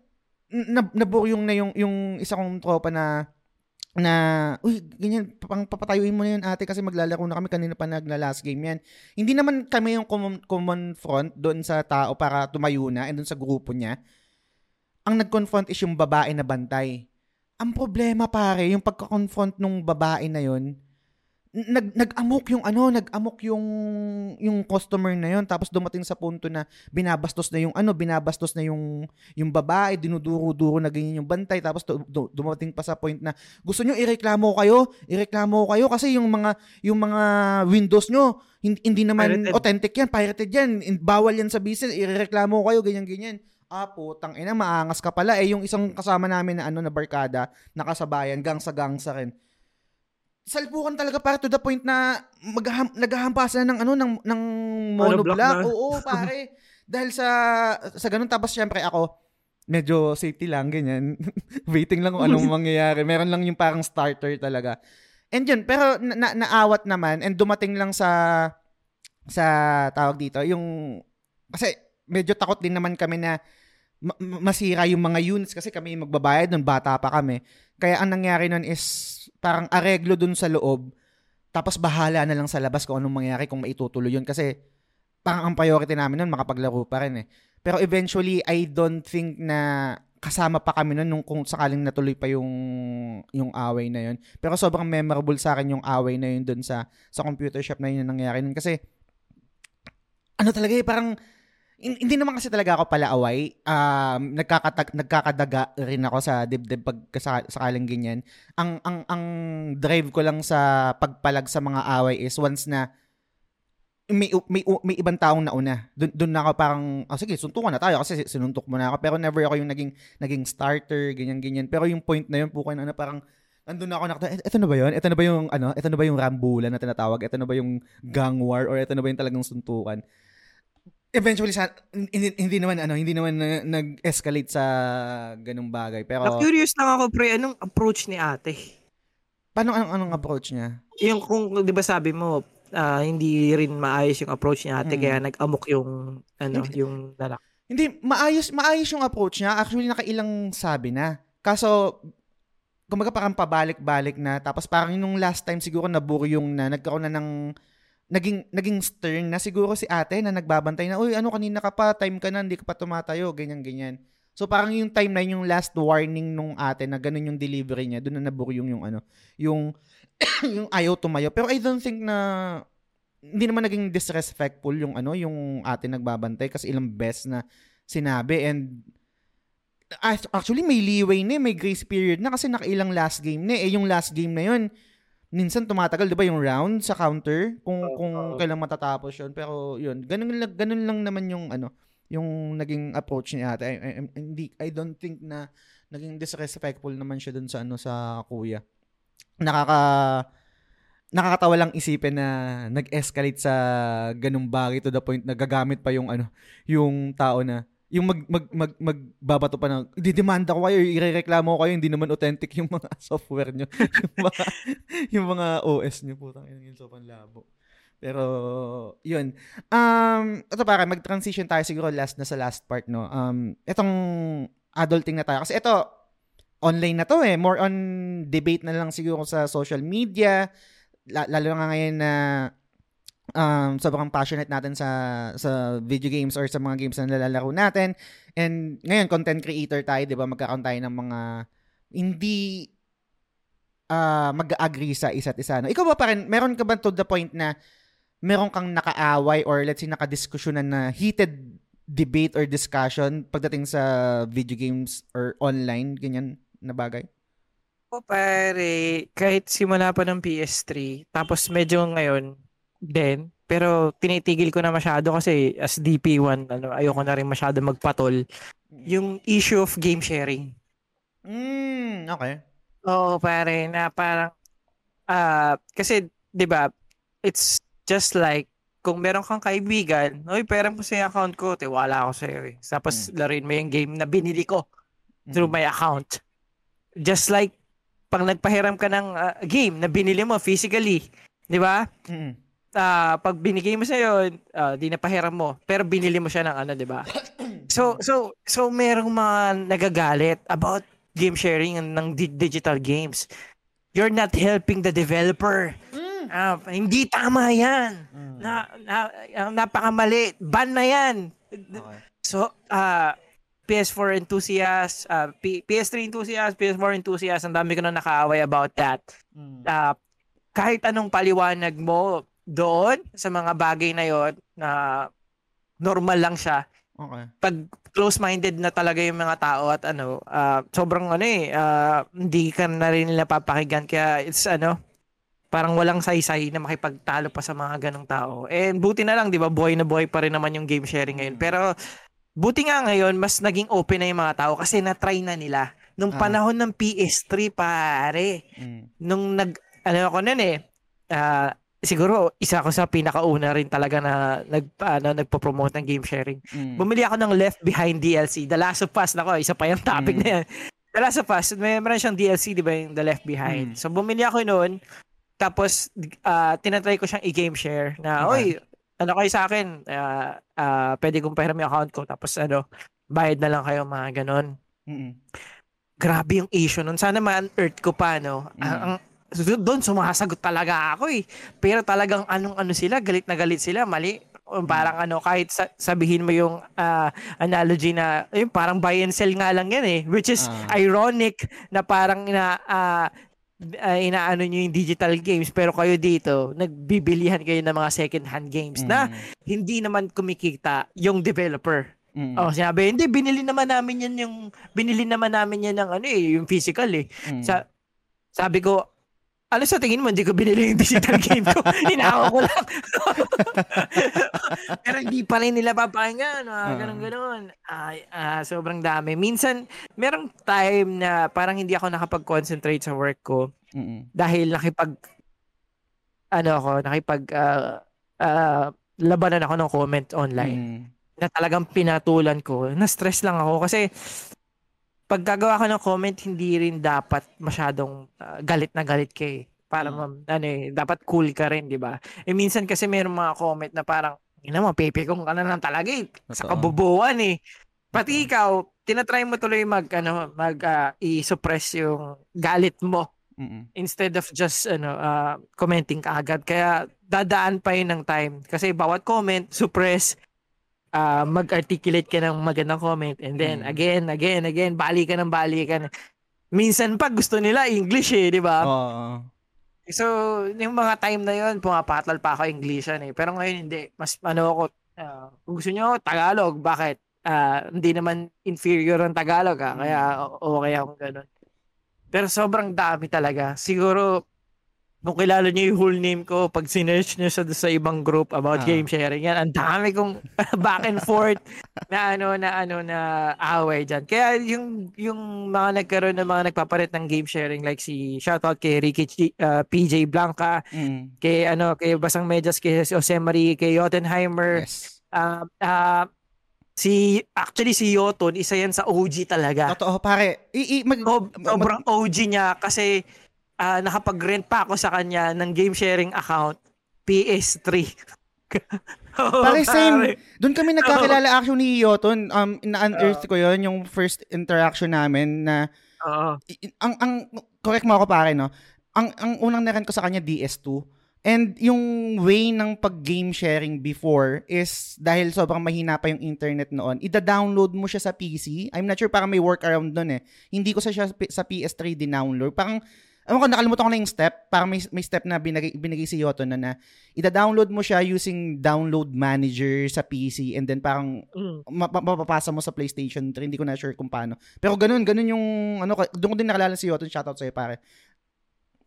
na, naburyong na yung, yung isa kong tropa na na, uy, ganyan, pang papatayuin mo na yun ate kasi maglalaro na kami kanina pa nagla last game yan. Hindi naman kami yung common, common front doon sa tao para tumayo na and doon sa grupo niya. Ang nag-confront is yung babae na bantay. Ang problema pare, yung pagka-confront nung babae na yun, nag nag-amok yung ano, nag-amok yung yung customer na yun. Tapos dumating sa punto na binabastos na yung ano, binabastos na yung yung babae, dinuduro-duro na ganyan yung bantay. Tapos du- du- dumating pa sa point na gusto nyo ireklamo kayo, ireklamo kayo? Kasi yung mga yung mga windows nyo hindi, hindi naman Pirated. authentic yan, pirated yan, bawal yan sa business, ireklamo kayo ganyan ganyan. Ah, putang ina, maangas ka pala. Eh, yung isang kasama namin na ano na barkada, nakasabayan, gang sa gang sa rin salpukan talaga para to the point na maghaham, naghahampasan ng ano ng ng monoblock. na. Oo, pare. Dahil sa sa ganun tapos syempre ako medyo safety lang ganyan. Waiting lang kung anong mangyayari. Meron lang yung parang starter talaga. And yun, pero na, na- naawat naman and dumating lang sa sa tawag dito yung kasi medyo takot din naman kami na ma- ma- masira yung mga units kasi kami magbabayad nun, bata pa kami. Kaya ang nangyari nun is parang areglo dun sa loob, tapos bahala na lang sa labas kung anong mangyari kung maitutuloy yun. Kasi parang ang priority namin nun, makapaglaro pa rin eh. Pero eventually, I don't think na kasama pa kami nun nung kung sakaling natuloy pa yung yung away na yun. Pero sobrang memorable sa akin yung away na yun dun sa sa computer shop na yun yung nangyari nun. Kasi ano talaga eh, parang hindi naman kasi talaga ako pala away. Um, nagkakatag, nagkakadaga rin ako sa dibdib pag sakaling ganyan. Ang, ang, ang drive ko lang sa pagpalag sa mga away is once na may, may, may ibang taong nauna. Doon, doon na ako parang, oh, sige, suntukan na tayo kasi sinuntok mo na ako. Pero never ako yung naging, naging starter, ganyan-ganyan. Pero yung point na yun, pukin, ano, parang, nandun na ako nakita, ito na ba yun? Ito na ba yung, ano, ito na ba yung rambulan na tinatawag? Ito na ba yung gang war? Or ito na ba yung talagang suntukan? Eventually sa hindi, hindi naman ano hindi naman na, nag-escalate sa ganung bagay pero Na curious lang ako pre anong approach ni ate Paano anong, anong approach niya? Yung kung 'di ba sabi mo uh, hindi rin maayos yung approach ni ate hmm. kaya nag-amok yung ano hindi, yung lalaki. Hindi maayos maayos yung approach niya. Actually nakailang sabi na. Kaso kumbaga parang pabalik-balik na tapos parang nung last time siguro naburo yung na nagkaroon na ng naging naging stern na siguro si ate na nagbabantay na, uy, ano kanina ka pa, time ka na, hindi ka pa tumatayo, ganyan ganyan. So parang yung time na yung last warning nung ate na ganun yung delivery niya, doon na naburyong yung ano, yung yung ayaw tumayo. Pero I don't think na hindi naman naging disrespectful yung ano, yung ate nagbabantay kasi ilang best na sinabi and actually may leeway na, eh, may grace period na kasi nakailang last game na eh. eh yung last game na yun, minsan tumatagal 'di ba yung round sa counter kung uh, kung uh, kailan matatapos 'yun. Pero 'yun ganun lang ganun lang naman yung ano yung naging approach niya ate. I, I, I, hindi I don't think na naging disrespectful naman siya dun sa ano sa kuya. Nakaka nakakatawa lang isipin na nag-escalate sa ganung bagay to the point na gagamit pa yung ano yung tao na yung mag, mag, mag, magbabato pa ng, didemanda ko kayo, irereklamo ko kayo, hindi naman authentic yung mga software nyo. yung, mga, yung mga OS nyo, putang ina yun, sopan labo. Pero, yun. Um, ito para, mag-transition tayo siguro last na sa last part, no? Um, itong adulting na tayo. Kasi ito, online na to eh. More on debate na lang siguro sa social media. Lalo nga ngayon na um, sobrang passionate natin sa sa video games or sa mga games na nalalaro natin. And ngayon, content creator tayo, di ba? Magkakaroon tayo ng mga hindi uh, mag-agree sa isa't isa. No? Ikaw ba pa rin, meron ka ba to the point na meron kang nakaaway or let's say nakadiskusyonan na heated debate or discussion pagdating sa video games or online, ganyan na bagay? O pare, kahit simula pa ng PS3, tapos medyo ngayon, din. Pero tinitigil ko na masyado kasi as DP1, ano, ayoko na rin masyado magpatol. Yung issue of game sharing. Mm, okay. Oo, pare, na parang, uh, kasi, di ba, it's just like, kung meron kang kaibigan, oy, pera mo sa account ko, tiwala ako sa'yo eh. Tapos, mm. laruin mo yung game na binili ko through mm. my account. Just like, pag nagpahiram ka ng uh, game na binili mo physically, di ba? Mm uh, pag binigay mo sa iyo, uh, di napahiram mo, pero binili mo siya ng ano, 'di ba? So so so merong mga nagagalit about game sharing ng digital games. You're not helping the developer. Mm. Uh, hindi tama 'yan. Mm. Na, na uh, napakamali. Ban na 'yan. Okay. So uh PS4 enthusiasts, uh, P- PS3 enthusiasts, PS4 enthusiasts, ang dami ko na nakaaway about that. Mm. Uh, kahit anong paliwanag mo, doon sa mga bagay na yon na normal lang siya. Okay. Pag close-minded na talaga yung mga tao at ano, uh, sobrang ano eh, uh, hindi ka na rin nila papakinggan kaya it's ano, parang walang saysay na makipagtalo pa sa mga ganong tao. And buti na lang, 'di ba, boy na boy pa rin naman yung game sharing ngayon. Mm. Pero buti nga ngayon mas naging open na yung mga tao kasi na-try na nila nung ah. panahon ng PS3 pare. Mm. Nung nag ano ako noon eh, uh, siguro isa ako sa pinakauna rin talaga na nag ano nagpo-promote ng game sharing. Mm. Bumili ako ng Left Behind DLC. The Last of Us nako, isa pa yung topic mm. na yan. The Last of Us, may meron siyang DLC, 'di ba, yung The Left Behind. Mm. So bumili ako noon. Tapos uh, tinatry ko siyang i-game share na, okay. oy, ano kayo sa akin? Uh, uh, pwede kong pahiram yung account ko. Tapos ano, bayad na lang kayo mga ganon. Mm-mm. Grabe yung issue nun. Sana ma-unearth ko pa, no? Mm. Ang, doon sumasagot talaga ako eh. Pero talagang anong ano sila, galit na galit sila, mali. Parang ano, kahit sa- sabihin mo yung ah, analogy na, yung parang buy and sell nga lang yan eh. Which is Ah. ironic na parang na ah, ah, inaano nyo yung digital games pero kayo dito, nagbibilihan kayo ng mga second hand games na Mm. hindi naman kumikita yung developer. Mm. Oh, sinabi, hindi, binili naman namin yan yung, binili naman namin yan ng ano eh, yung physical eh. Mm. Sa, sabi ko, ano sa tingin mo, hindi ko binili yung digital game ko. Hinako ko lang. Pero hindi pa rin nila papakinggan. Mga Ah. ganun ganun. Ay, ah, sobrang dami. Minsan, merong time na parang hindi ako nakapag-concentrate sa work ko Mm-mm. dahil nakipag, ano ako, nakipag, ah, ah, labanan ako ng comment online Mm. na talagang pinatulan ko. Na-stress lang ako kasi pag gagawa ka ng comment, hindi rin dapat masyadong ah, galit na galit ka eh. Para Mm. ano eh, dapat cool ka rin, di ba? Eh minsan kasi mayroong mga comment na parang, ina mo, pepe kung ka na lang talaga eh. Sa kabubuan eh. Pati ikaw, tinatry mo tuloy mag, ano, mag ah, i-suppress yung galit mo Mm-mm. instead of just ano ah, commenting ka agad kaya dadaan pa yun ng time kasi bawat comment suppress ah, mag-articulate ka ng magandang comment and then Mm. again again again balikan ng balikan minsan pa gusto nila English eh di ba? Oo. so yung mga time na yun pumapatol pa ako English eh. Pero ngayon hindi. Mas ano ako ah, kung gusto nyo Tagalog. Bakit? Ah, hindi naman inferior ang Tagalog ah, kaya o- okay akong ganun. Pero sobrang dami talaga. Siguro, kung kilala niyo yung whole name ko, pag sinearch niyo sa, sa ibang group about Ah. game sharing, yan, ang dami kong back and forth na ano, na ano, na away dyan. Kaya yung, yung mga nagkaroon ng mga nagpapalit ng game sharing, like si, shoutout kay Ricky G- ah, PJ Blanca, Mm. kay ano, kay Basang Medyas, kay Jose Marie, kay Jotunheimer, Yes. ah ah, si, actually si Yoton, isa yan sa OG talaga. Totoo, pare. I, i, mag, So, mag- sobrang OG niya kasi ah, nakapag-rent pa ako sa kanya ng game sharing account PS3. Oo, Pare, same. Doon kami nagkakilala actually ni Yoton. Um, na-unearth ko yon yung first interaction namin na i- i- ang ang correct mo ako pare no. Ang ang unang naran ko sa kanya DS2. And yung way ng pag-game sharing before is dahil sobrang mahina pa yung internet noon, ida-download mo siya sa PC. I'm not sure parang may workaround doon eh. Hindi ko sa siya sa PS3 din-download. Parang Ewan ko, nakalimutan ko na yung step. Parang may, may step na binigay, binigay si Yoto na na ida-download mo siya using download manager sa PC and then parang Mm. ma- ma- mapapasa mo sa PlayStation 3. Hindi ko na sure kung paano. Pero ganun, ganun yung, ano, ko- doon ko din nakalala si Yoto. Shoutout sa'yo, pare.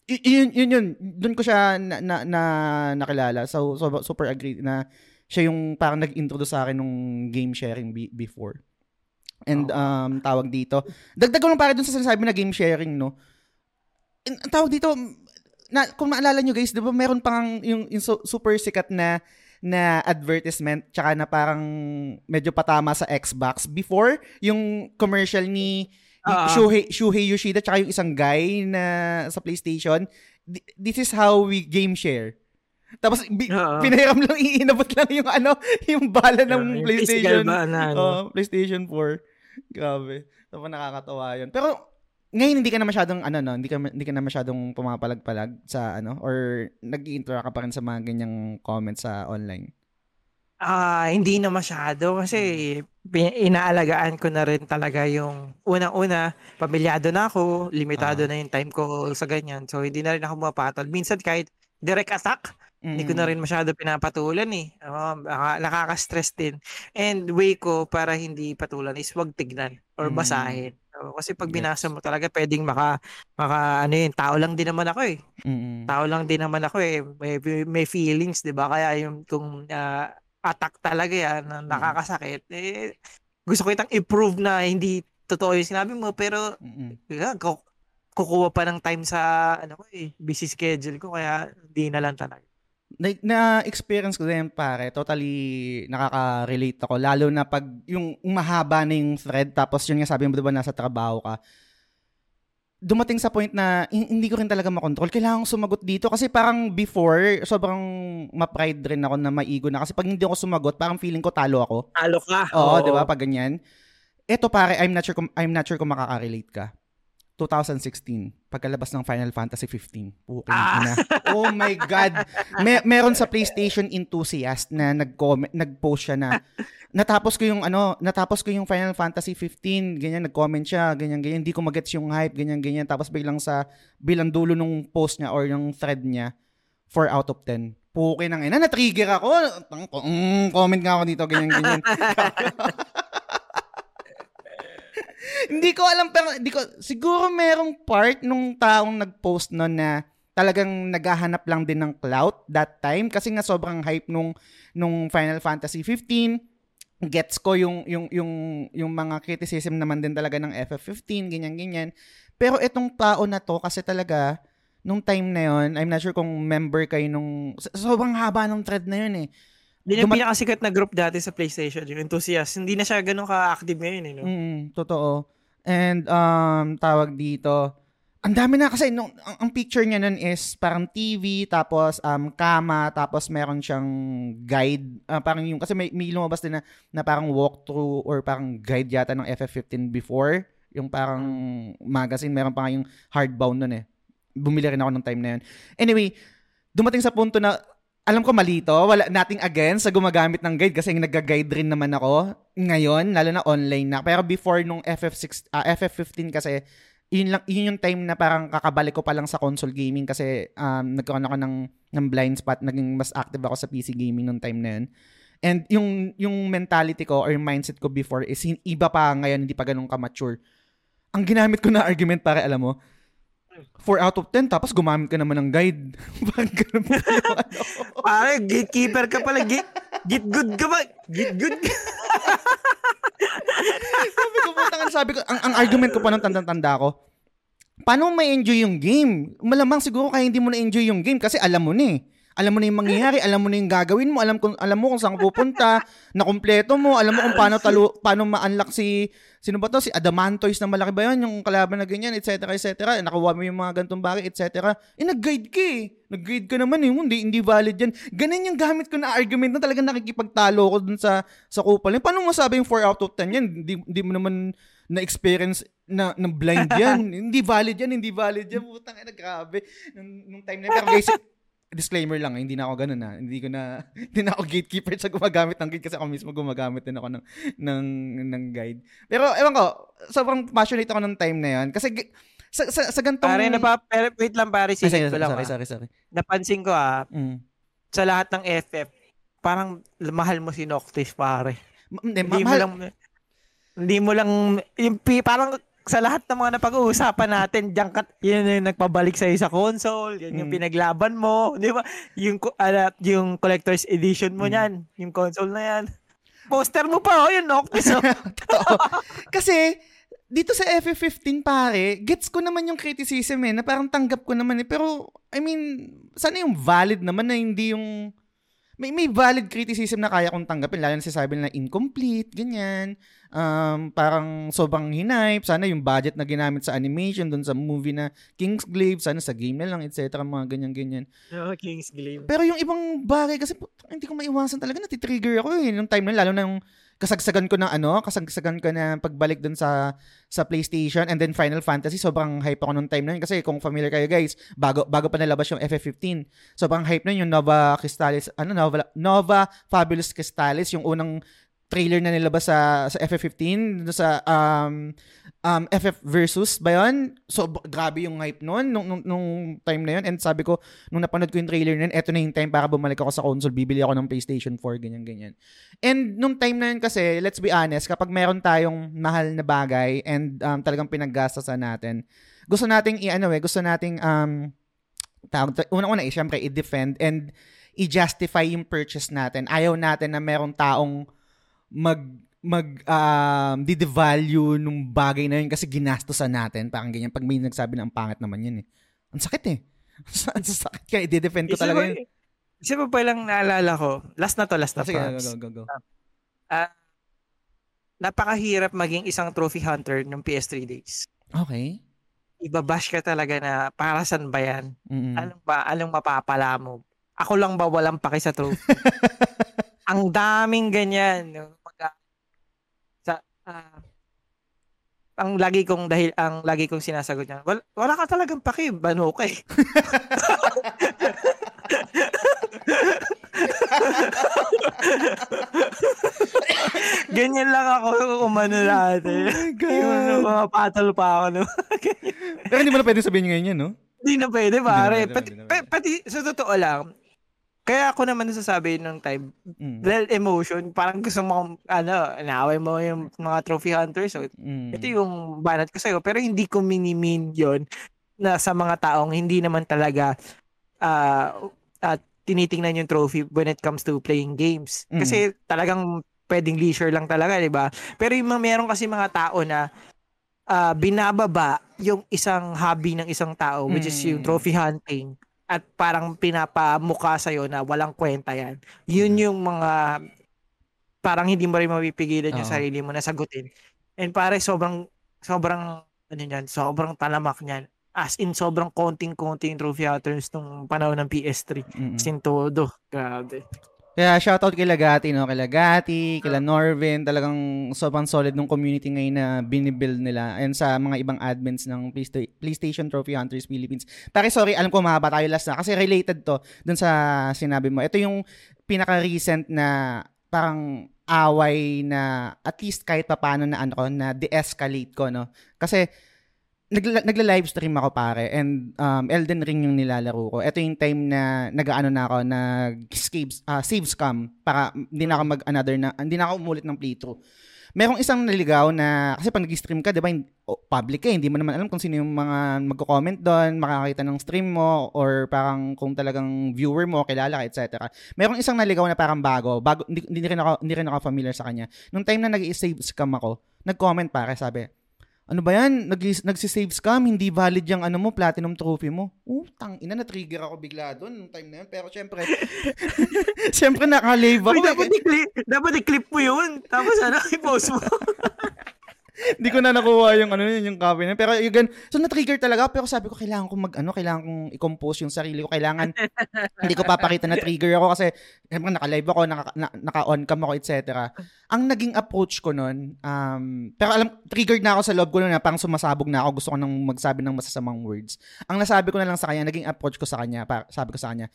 Y- yun, yun, yun. Doon ko siya na, na, na nakilala. So, so, super agree na siya yung parang nag-introduce sa akin nung game sharing be- before. And um tawag dito. Dagdag ko lang pare dun sa sinasabi na game sharing, no. In- Ang tawag dito, na, kung maalala nyo guys, di ba meron pang yung, yung su- super sikat na na advertisement tsaka na parang medyo patama sa Xbox before yung commercial ni Ah. Shuhei, Shuhei Yoshida tsaka yung isang guy na sa PlayStation Th- this is how we game share tapos bi- Oo. pinahiram lang iinabot lang yung ano yung bala ng Yung PlayStation ba na ano? oh, PlayStation 4 grabe so nakakatawa yun pero ngayon hindi ka na masyadong ano no hindi ka hindi ka na masyadong pumapalag-palag sa ano or nag-interact ka pa rin sa mga ganyang comments sa online Ah, hindi na masyado kasi pi- inaalagaan ko na rin talaga yung unang-una, pamilyado na ako, limitado Ah. na yung time ko sa ganyan. So hindi na rin ako mapatol. Minsan kahit direct attack, hindi ko na rin masyado pinapatulan eh. Oo, baka nakaka-stress din. And way ko para hindi patulan is wag tignan or Mm. Oo, kasi pag binasa mo talaga pwedeng maka, maka ano yun, tao lang din naman ako eh. Mm-mm. Tao lang din naman ako eh. May, may feelings, 'di ba? Kaya yung kung ah, attack talaga yan, na nakakasakit, eh, gusto ko itang i-prove na hindi totoo yung sinabi mo, pero Mm-mm. yeah, ku- kukuha pa ng time sa ano ko eh, busy schedule ko, kaya hindi na lang talaga. Na, na experience ko din pare, totally nakaka-relate ako lalo na pag yung mahaba na yung thread tapos yun nga sabi mo 'di ba nasa trabaho ka. Dumating sa point na hin- hindi ko rin talaga makontrol. Kailangan kong sumagot dito kasi parang before sobrang ma-pride rin ako na maigo na kasi pag hindi ako sumagot parang feeling ko talo ako. Talo ka. Oo, 'di ba pag ganyan. Ito pare, I'm not sure kung I'm not sure kung makaka-relate ka. 2016, pagkalabas ng Final Fantasy 15. Puking Ah. ina. Oh my God. May, meron sa PlayStation enthusiast na nag-comment, nag-post siya na natapos ko yung ano, natapos ko yung Final Fantasy 15, ganyan, nag-comment siya, ganyan, ganyan, hindi ko magets yung hype, ganyan, ganyan. Tapos biglang sa, bilang dulo nung post niya or yung thread niya, 4 out of 10. Pukin ng ina, na-trigger ako. Tang- mm, comment nga ako dito, ganyan, ganyan. hindi ko alam pero hindi ko siguro merong part nung taong nag-post no na talagang naghahanap lang din ng clout that time kasi nga sobrang hype nung nung Final Fantasy 15 gets ko yung yung yung yung mga criticism naman din talaga ng FF15 ganyan ganyan. Pero itong tao na to kasi talaga nung time na yon I'm not sure kung member kayo nung so- sobrang haba ng thread na yun eh Yun yung Duma- pinakasikat na group dati sa PlayStation, yung enthusiast. Hindi na siya ganun ka-active ngayon, eh, no? Mm, totoo. And um tawag dito, ang dami na kasi nung ang, ang picture niya nun is parang TV tapos um kama tapos meron siyang guide ah, parang yung kasi may, may lumabas din na, na parang walkthrough or parang guide yata ng FF15 before yung parang magazine meron pa nga yung hardbound nun eh bumili rin ako ng time na yun anyway dumating sa punto na alam ko mali to, wala nating again sa gumagamit ng guide kasi nagga-guide rin naman ako ngayon, lalo na online na. Pero before nung FF6 ah, FF15 kasi yun lang yun yung time na parang kakabalik ko pa lang sa console gaming kasi um, nagkaroon ako ng ng blind spot, naging mas active ako sa PC gaming nung time na yun. And yung yung mentality ko or mindset ko before is iba pa ngayon, hindi pa ganun ka-mature. Ang ginamit ko na argument para alam mo, 4 out of 10 tapos gumamit ka naman ng guide. Ano. Pare, gatekeeper ka pala. Gate, gate good ka ba? Gate good ka. sabi ko, putang sabi ko, ang, ang argument ko pa nung tanda-tanda ko, paano mo ma-enjoy yung game? Malamang siguro kaya hindi mo na-enjoy yung game kasi alam mo na eh. Alam mo na yung mangyayari, alam mo na yung gagawin mo, alam kung alam mo kung saan pupunta, na kumpleto mo, alam mo kung paano talo, paano ma-unlock si sino ba to? Si Adamantois na malaki ba 'yon, yung kalaban na ganyan, etc. etc. Nakuha mo yung mga gantong bagay, etc. Eh nag-guide ka eh. Nag-guide ka naman eh, hindi hindi valid yan. Ganun yung gamit ko na argument na talagang nakikipagtalo ko dun sa sa kupal. Eh, Paano mo sabi yung 4 out of 10 yan? Hindi, hindi mo naman na-experience na, na blind yan. hindi valid yan, hindi valid yan. Putang ina, grabe. Nung, nung time na yun. Pero guys, disclaimer lang, hindi na ako ganun na. Hindi ko na hindi na ako gatekeeper sa gumagamit ng guide kasi ako mismo gumagamit din ako ng ng ng guide. Pero ewan ko, sobrang passionate ako ng time na 'yon kasi sa sa, sa gantong Pare, napa, wait lang pare, Ay, sorry, lang. sorry, ah. sorry, sorry. Napansin ko ah, Mm. sa lahat ng FF, parang mahal mo si Noctis, pare. Ma- Hindi, Hindi mo lang, hindi mo lang, yung, parang sa lahat ng mga napag-uusapan natin, diyan ka, yun yung nagpabalik sa'yo sa console, yan yung Mm. pinaglaban mo, di ba? Yung, ala, yung collector's edition mo Mm. niyan, yung console na yan. Poster mo pa, oh, yun, Noctis. Oh. Kasi, dito sa FF15 pare, gets ko naman yung criticism eh, na parang tanggap ko naman eh. Pero, I mean, sana yung valid naman na hindi yung... May, may valid criticism na kaya kong tanggapin. Lalo na sasabi nila incomplete, ganyan. Um, parang sobrang hinipe. Sana yung budget na ginamit sa animation dun sa movie na Kingsglaive, sana sa game na lang, etc. Mga ganyan-ganyan. oh, King's Glaive. Pero yung ibang bagay kasi hindi ko maiwasan talaga natitrigger ako eh nung time na lalo na yung kasagsagan ko ng ano, kasagsagan ko na pagbalik dun sa sa PlayStation and then Final Fantasy, sobrang hype ako nung time na yun. Kasi kung familiar kayo guys, bago bago pa nalabas yung FF15, sobrang hype na yun, yung Nova Crystallis, ano Nova Nova Fabulous Crystallis, yung unang trailer na nilabas sa sa FF15 dun sa um um FF versus ba yun? So grabe yung hype noon nung, nung, nung time na yun and sabi ko nung napanood ko yung trailer yun, eto na yung time para bumalik ako sa console, bibili ako ng PlayStation 4 ganyan ganyan. And nung time na yun kasi, let's be honest, kapag meron tayong mahal na bagay and um, talagang pinaggastasan natin, gusto nating i-ano eh, gusto nating um tawag una-una eh, syempre i-defend and i-justify yung purchase natin. Ayaw natin na merong taong mag mag um, di-devalue nung bagay na yun kasi ginastosan natin. Parang ganyan. Pag may nagsabi na ang pangit naman yun eh. Ang sakit eh. Ang sakit kaya i-defend ko Isa talaga yun. isa pa palang naalala ko, last na to, last na Sige, props. go, go, go. Ah, napakahirap maging isang trophy hunter ng PS3 days. Okay. Ibabash ka talaga na para saan ba yan? Mm-mm. Anong ba, anong mapapala mo? Ako lang ba walang paki sa trophy? Ang daming ganyan. no? Ah, ang lagi kong dahil ang lagi kong sinasagot niya, wala, wala ka talagang paki, bano ka eh. Ganyan lang ako umano natin. Oh my God. Yung mga patol pa ako. No? Pero hindi mo na pwede sabihin ngayon yan, no? Hindi na pwede, pare. Hindi na pwede, Pati, na pa- pati, sa totoo lang, kaya ako naman nasasabi nung time, Mm. dahil emotion, parang gusto mo, ano, naaway mo yung mga trophy hunters. So, Mm. ito yung banat ko sa'yo. Pero hindi ko minimin yon na sa mga taong hindi naman talaga ah at tinitingnan yung trophy when it comes to playing games. Mm. Kasi talagang pwedeng leisure lang talaga, di ba? Pero yung meron kasi mga tao na ah, binababa yung isang hobby ng isang tao, which is yung Mm. trophy hunting at parang pinapamukha sa'yo na walang kwenta yan. Yun yung mga parang hindi mo rin mapipigilan yung Oo. sarili mo na sagutin. And pare, sobrang, sobrang, ano yan, sobrang talamak niyan. As in, sobrang konting-konting trophy hunters nung panahon ng PS3. Mm-mm. As in todo. Grabe. Kaya shoutout kay Lagati, no? Kay Lagati, kila Norvin, talagang sobrang solid ng community ngayon na binibuild nila. And sa mga ibang admins ng Playsta- PlayStation Trophy Hunters Philippines. Pare, sorry, alam ko mahaba tayo last na. Kasi related to dun sa sinabi mo. Ito yung pinaka-recent na parang away na at least kahit papano na ano ko, na de-escalate ko, no? Kasi nagla- nagla-livestream ako pare and um, Elden Ring yung nilalaro ko. Ito yung time na nag-ano na ako, nag-save uh, save scam para hindi na ako mag another na hindi na ako umulit ng playthrough. Merong isang naligaw na kasi pag nag-stream ka, 'di ba, public eh, hindi mo naman alam kung sino yung mga magko-comment doon, makakita ng stream mo or parang kung talagang viewer mo, kilala ka, etc. Merong isang naligaw na parang bago, bago hindi, hindi rin ako hindi rin ako familiar sa kanya. Nung time na nag-save scam ako, nag-comment pare, sabi, ano ba yan? Nag nagsisave scam, hindi valid yung ano mo, platinum trophy mo. Oh, tang ina, na-trigger ako bigla doon nung time na yun. Pero syempre, syempre naka-live ako. Uy, eh. dapat, i-clip, dapat i-clip mo yun. Tapos ano, i-post mo. Hindi ko na nakuha yung ano yun, yung copy na. Pero gan, so na-trigger talaga. Pero sabi ko, kailangan kong mag, ano, kailangan kong i-compose yung sarili ko. Kailangan, hindi ko papakita na trigger ako kasi, syempre naka-live ako, naka, na, naka-on cam ako, etc. Ang naging approach ko nun, um, pero alam, triggered na ako sa loob ko nun na parang sumasabog na ako. Gusto ko nang magsabi ng masasamang words. Ang nasabi ko na lang sa kanya, naging approach ko sa kanya, para, sabi ko sa kanya,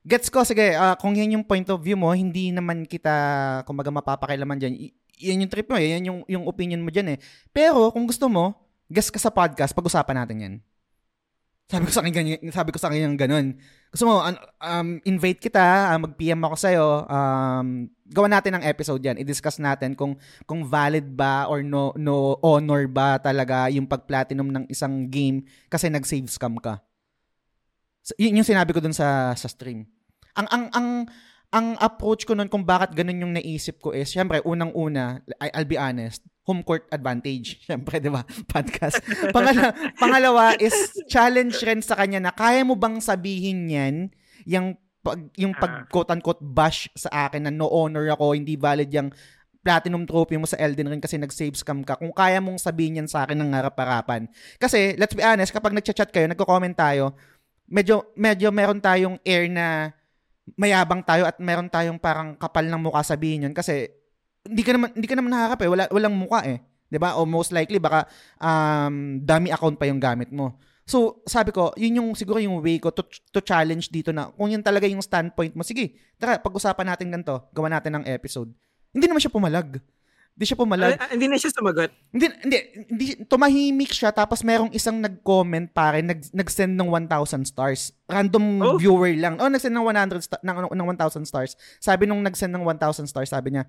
Gets ko, sige, ah, kung yan yung point of view mo, hindi naman kita, kumbaga, mapapakilaman dyan. I- yan yung trip mo, eh. yan yung, yung opinion mo dyan eh. Pero, kung gusto mo, guest ka sa podcast, pag-usapan natin yan. Sabi ko sa kanya, ganyan- sabi ko sa kanya yung ganun. Gusto mo, um, invite kita, ah, mag-PM ako sa'yo, um, gawa natin ng episode yan. I-discuss natin kung kung valid ba or no no honor ba talaga yung pag-platinum ng isang game kasi nag-save scam ka. So, yun yung sinabi ko dun sa sa stream. Ang ang ang ang approach ko nun kung bakit ganun yung naisip ko is, syempre, unang-una, I'll be honest, home court advantage. Syempre, di ba? Podcast. Pangala, pangalawa is challenge rin sa kanya na kaya mo bang sabihin yan, yung pag, yung pag quote-unquote bash sa akin na no honor ako, hindi valid yung platinum trophy mo sa Elden Ring kasi nag-save scam ka. Kung kaya mong sabihin yan sa akin ng harap-harapan. Kasi, let's be honest, kapag nagchat-chat kayo, nagko-comment tayo, medyo, medyo meron tayong air na mayabang tayo at meron tayong parang kapal ng mukha sabihin yun. Kasi hindi ka naman hindi ka naman haharap eh. Wala walang mukha eh. 'di ba? O most likely baka um dummy account pa yung gamit mo. So sabi ko yun yung siguro yung way ko to, to challenge dito na kung yun talaga yung standpoint mo. Sige tara pag-usapan natin ganito. Gawa natin ng episode. Hindi naman siya pumalag hindi siya pumalag Ah, hindi na siya sumagot. hindi, hindi, hindi, tumahimik siya tapos merong isang nag-comment pare, nag, nag-send ng 1,000 stars. Random Oh. viewer lang. Oh, nag-send ng 100 sta- ng, ng 1,000 stars. Sabi nung nag-send ng 1,000 stars, sabi niya,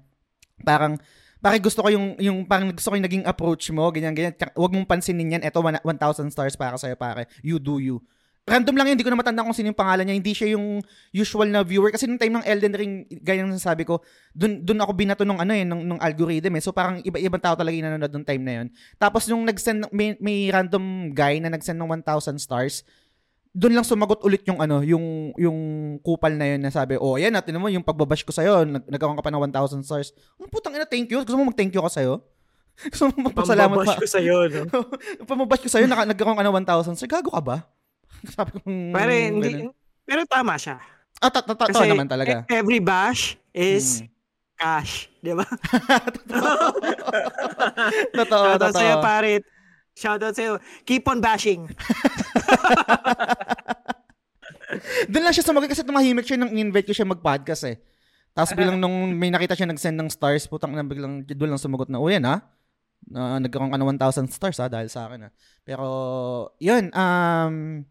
parang, pare gusto ko yung, yung parang gusto ko yung naging approach mo, ganyan, ganyan. Huwag mong pansinin yan. Ito, 1,000 stars para sa'yo, pare. You do you. Random lang yun, hindi ko na matanda kung sino yung pangalan niya. Hindi siya yung usual na viewer. Kasi nung time ng Elden Ring, ganyan ang sabi ko, dun, dun ako binato nung ano eh, nung, nung algorithm eh. So parang iba-ibang tao talaga yung nanonood nung time na yun. Tapos nung nag-send, may, may random guy na nag-send ng 1,000 stars, doon lang sumagot ulit yung ano, yung yung kupal na yun na sabi, oh, yan, natin mo yung pagbabash ko sa'yo, nag nagkaroon ka pa ng 1,000 stars. Ano putang ina, thank you. Gusto mo mag-thank you ka sa'yo? Gusto mo magpasalamat Pambabash pa? ko sa'yo, no? Pamabash ko sa'yo, naka, nagkaroon ka ng 1,000 stars. Gago ka ba? sabi ko, hmm, Pare, hindi, pero tama siya. Ah, ta- ta- Kasi naman talaga. e- every bash is Mm. cash. Di ba? totoo. totoo, Shoutout totoo. sa'yo, parit. Shoutout sa'yo. Keep on bashing. Doon lang siya sumagot kasi tumahimik siya nung invite ko siya mag-podcast eh. Tapos bilang nung may nakita siya nag-send ng stars, putang na biglang doon lang sumagot na, oh yan ha? Na nagkaroon ka ng 1,000 stars ha dahil sa akin ha. Pero yun, um,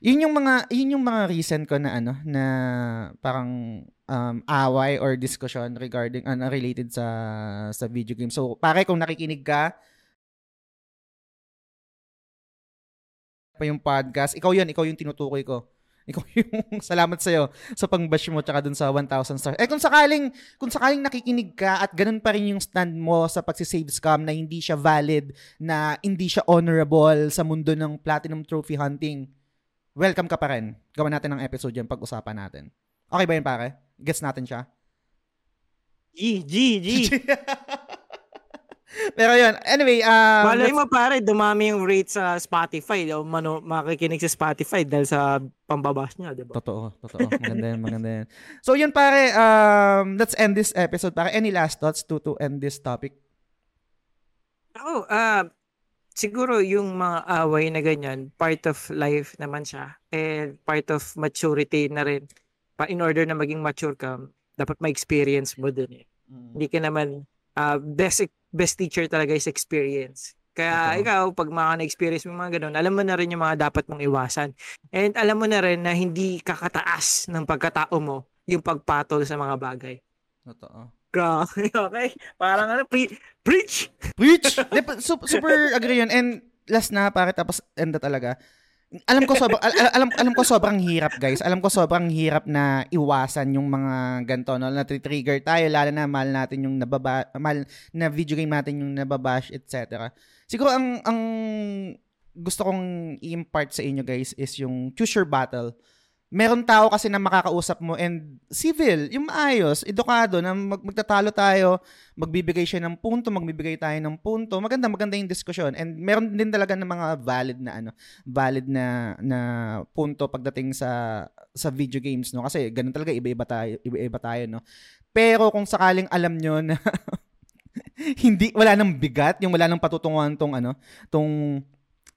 yun yung mga yun yung mga reason ko na ano na parang um, away or discussion regarding ano related sa sa video game. So, pare kung nakikinig ka pa yung podcast, ikaw yun, ikaw yung tinutukoy ko. Ikaw yung salamat sa iyo sa pang-bash mo tsaka dun sa 1,000 stars. Eh kung sakaling kung sakaling nakikinig ka at ganun pa rin yung stand mo sa pagsi-save scam na hindi siya valid, na hindi siya honorable sa mundo ng platinum trophy hunting, welcome ka pa rin. Gawan natin ng episode yan pag-usapan natin. Okay ba yun pare? Gets natin siya? G, G, G. Pero yun, anyway, um, Malay let's- mo pare, dumami yung rate sa Spotify. O mano, makikinig sa Spotify dahil sa pambabash niya, di ba? Totoo, totoo. Maganda yan, maganda yan. So yun pare, um, let's end this episode. Pare, any last thoughts to to end this topic? Ako, ah, siguro yung mga away na ganyan, part of life naman siya. And part of maturity na rin. Pa, in order na maging mature ka, dapat ma-experience mo dun eh. Hindi ka naman, ah, best, best teacher talaga is experience. Kaya Totoo. ikaw, pag mga na-experience mo mga ganun, alam mo na rin yung mga dapat mong iwasan. And alam mo na rin na hindi kakataas ng pagkatao mo yung pagpatol sa mga bagay. Totoo. Grabe, okay? Parang ano, pre- preach! Preach! Di, pa- su- super agree yun. And last na, pare, tapos end na talaga. Alam ko sobrang al- al- alam alam ko sobrang hirap guys. Alam ko sobrang hirap na iwasan yung mga ganto no na trigger tayo lalo na mahal natin yung nababa mahal na video game natin yung nababash etc. Siguro ang ang gusto kong i-impart sa inyo guys is yung choose your battle. Meron tao kasi na makakausap mo and civil, yung maayos, edukado na mag- magtatalo tayo, magbibigay siya ng punto, magbibigay tayo ng punto. Maganda, maganda yung diskusyon. And meron din talaga ng mga valid na ano, valid na na punto pagdating sa sa video games, no? Kasi ganun talaga iba-iba tayo, iba-iba tayo, no? Pero kung sakaling alam nyo na hindi wala nang bigat, yung wala nang patutunguhan tong ano, tong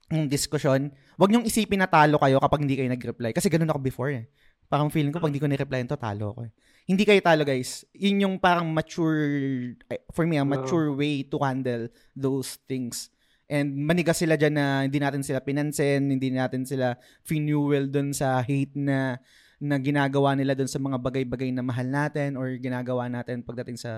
yung diskusyon, wag niyong isipin na talo kayo kapag hindi kayo nag-reply. Kasi ganun ako before eh. Parang feeling ko pag hindi ko ni-reply to, talo ako eh. Hindi kayo talo guys. Yun yung parang mature, eh, for me, a mature way to handle those things. And manigas sila dyan na hindi natin sila pinansin, hindi natin sila fuel dun sa hate na na ginagawa nila dun sa mga bagay-bagay na mahal natin or ginagawa natin pagdating sa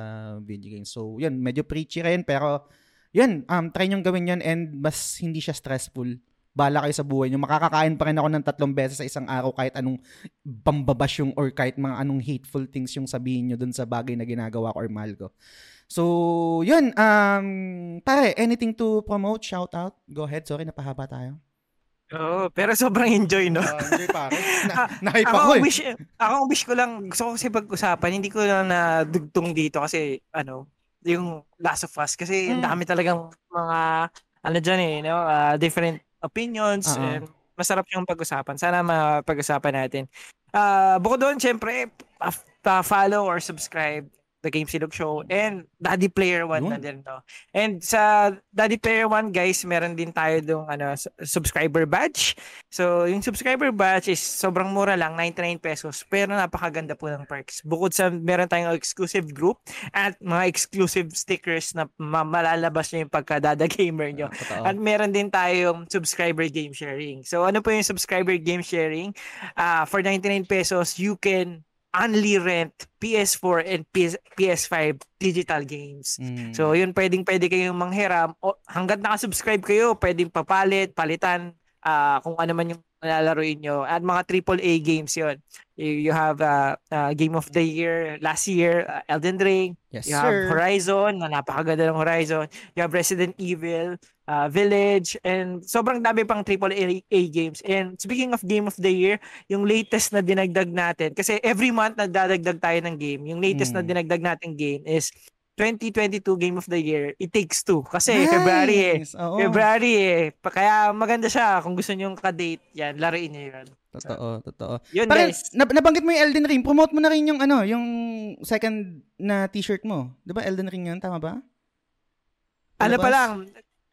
video games. So, yun, medyo preachy rin, pero yun, um, try nyo gawin yun and mas hindi siya stressful. Bala kayo sa buhay nyo. Makakakain pa rin ako ng tatlong beses sa isang araw kahit anong pambabash yung or kahit mga anong hateful things yung sabihin nyo dun sa bagay na ginagawa ko or mahal ko. So, yun. Um, pare, anything to promote? Shout out? Go ahead. Sorry, napahaba tayo. Oo, pero sobrang enjoy, no? Uh, hindi, pare. Ah, Na, na-hype ako, ako eh. wish, ako wish ko lang, gusto ko kasi pag-usapan, hindi ko lang nadugtong dito kasi, ano, yung Last of Us. Kasi ang Mm. dami talagang mga, ano dyan eh, no? ah, different opinions. Oo. and masarap yung pag-usapan. Sana mapag-usapan natin. Ah, bukod doon, syempre, pa- pa-follow or subscribe the Game Silog Show and Daddy Player One Yun. na din to. And sa Daddy Player One, guys, meron din tayo dong ano, subscriber badge. So, yung subscriber badge is sobrang mura lang, 99 pesos. Pero napakaganda po ng perks. Bukod sa meron tayong exclusive group at mga exclusive stickers na ma- malalabas nyo yung pagkadada gamer nyo. Totoo. At meron din tayong subscriber game sharing. So ano po yung subscriber game sharing? Ah, for 99 pesos, you can only rent PS4 and PS- PS5 digital games. Mm. So yun, pwedeng pwede kayong manghiram. O, hanggat nakasubscribe kayo, pwedeng papalit, palitan, ah, kung ano man yung nalalaroin nyo. At mga AAA games yon You, you have uh, uh, Game of the Year last year, uh, Elden Ring, yes, You have sir. Horizon, na napakaganda ng Horizon. You have Resident Evil, uh, Village, and sobrang dami pang AAA games. And speaking of Game of the Year, yung latest na dinagdag natin, kasi every month nagdadagdag tayo ng game. Yung latest na Mm. dinagdag natin game is 2022 Game of the Year, It Takes Two. Kasi February eh. Nice. Oo. February eh. Kaya maganda siya. Kung gusto nyo ka-date, yan, laruin nyo yun. Totoo, totoo. Yun Parang, guys. nab- nabanggit mo yung Elden Ring. Promote mo na rin yung ano, yung second na t-shirt mo. 'Di ba Elden Ring 'yun, tama ba? Ano Labas? pa lang,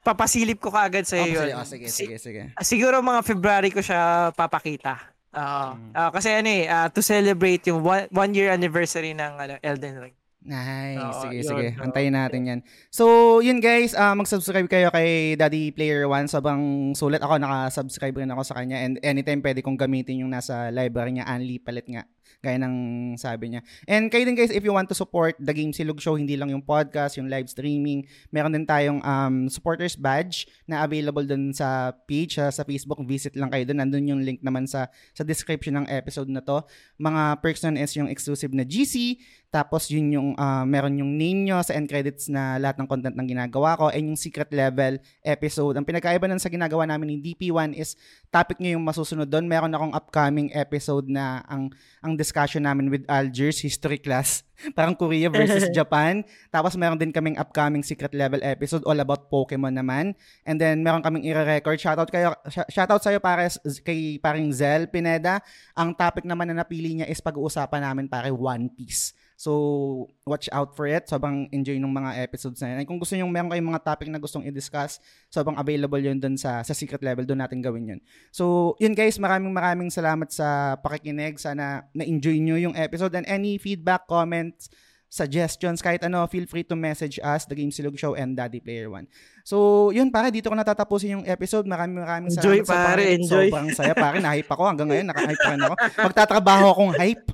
papasilip ko kaagad sa Oh, iyo. sige, oh, sige, sige, sige. Siguro mga February ko siya papakita. Oo. Mm. Ah, kasi ano eh, ah, to celebrate yung one, one year anniversary ng ano, Elden Ring. Nice. Oo, sige, yun, sige. Antayin natin yan. So, yun guys, ah, mag-subscribe kayo kay Daddy Player One. Sobrang sulit ako, naka-subscribe rin ako sa kanya. And anytime pwede kong gamitin yung nasa library niya, Anli Palit nga. Gaya ng sabi niya. And kayo din guys, if you want to support The Game Silog Show, hindi lang yung podcast, yung live streaming, meron din tayong um, supporters badge na available dun sa page, ah, sa Facebook. Visit lang kayo dun. Nandun yung link naman sa, sa description ng episode na to. Mga perks nun is yung exclusive na GC, tapos yun yung ah, meron yung name nyo sa end credits na lahat ng content ng ginagawa ko and yung secret level episode. Ang pinagkaiba nun sa ginagawa namin ni DP1 is topic nyo yung masusunod doon. Meron akong upcoming episode na ang ang discussion namin with Algiers history class. Parang Korea versus Japan. Tapos meron din kaming upcoming secret level episode all about Pokemon naman. And then meron kaming i-record. Shoutout kayo sh- shoutout sa iyo pare kay paring Zel Pineda. Ang topic naman na napili niya is pag-uusapan namin pare One Piece. So, watch out for it. Sobrang enjoy ng mga episodes na yun. And kung gusto nyo, meron kayong mga topic na gustong i-discuss, sobrang available yun dun sa, sa secret level. Doon natin gawin yun. So, yun guys, maraming maraming salamat sa pakikinig. Sana na-enjoy nyo yung episode. And any feedback, comments, suggestions, kahit ano, feel free to message us, The Game Silog Show and Daddy Player One. So, yun pare, dito ko natatapusin yung episode. Maraming maraming Enjoy, salamat sa pare, pakikinig. enjoy. Sobrang saya pare, na-hype ako. Hanggang ngayon, naka-hype pa rin ako. Magtatrabaho akong hype.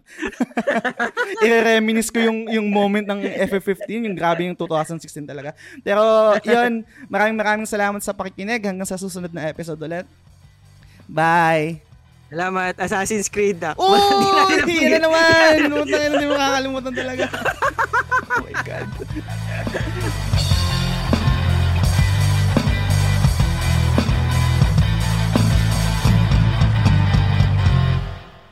I-reminis ko yung, yung moment ng FF15, yung grabe yung 2016 talaga. Pero, yun, maraming maraming salamat sa pakikinig. Hanggang sa susunod na episode ulit. Bye! Salamat, Assassin's Creed. Ah. Oh, Hindi natin hindi na naman. Lumutan na hindi mo kakalimutan talaga. oh my God.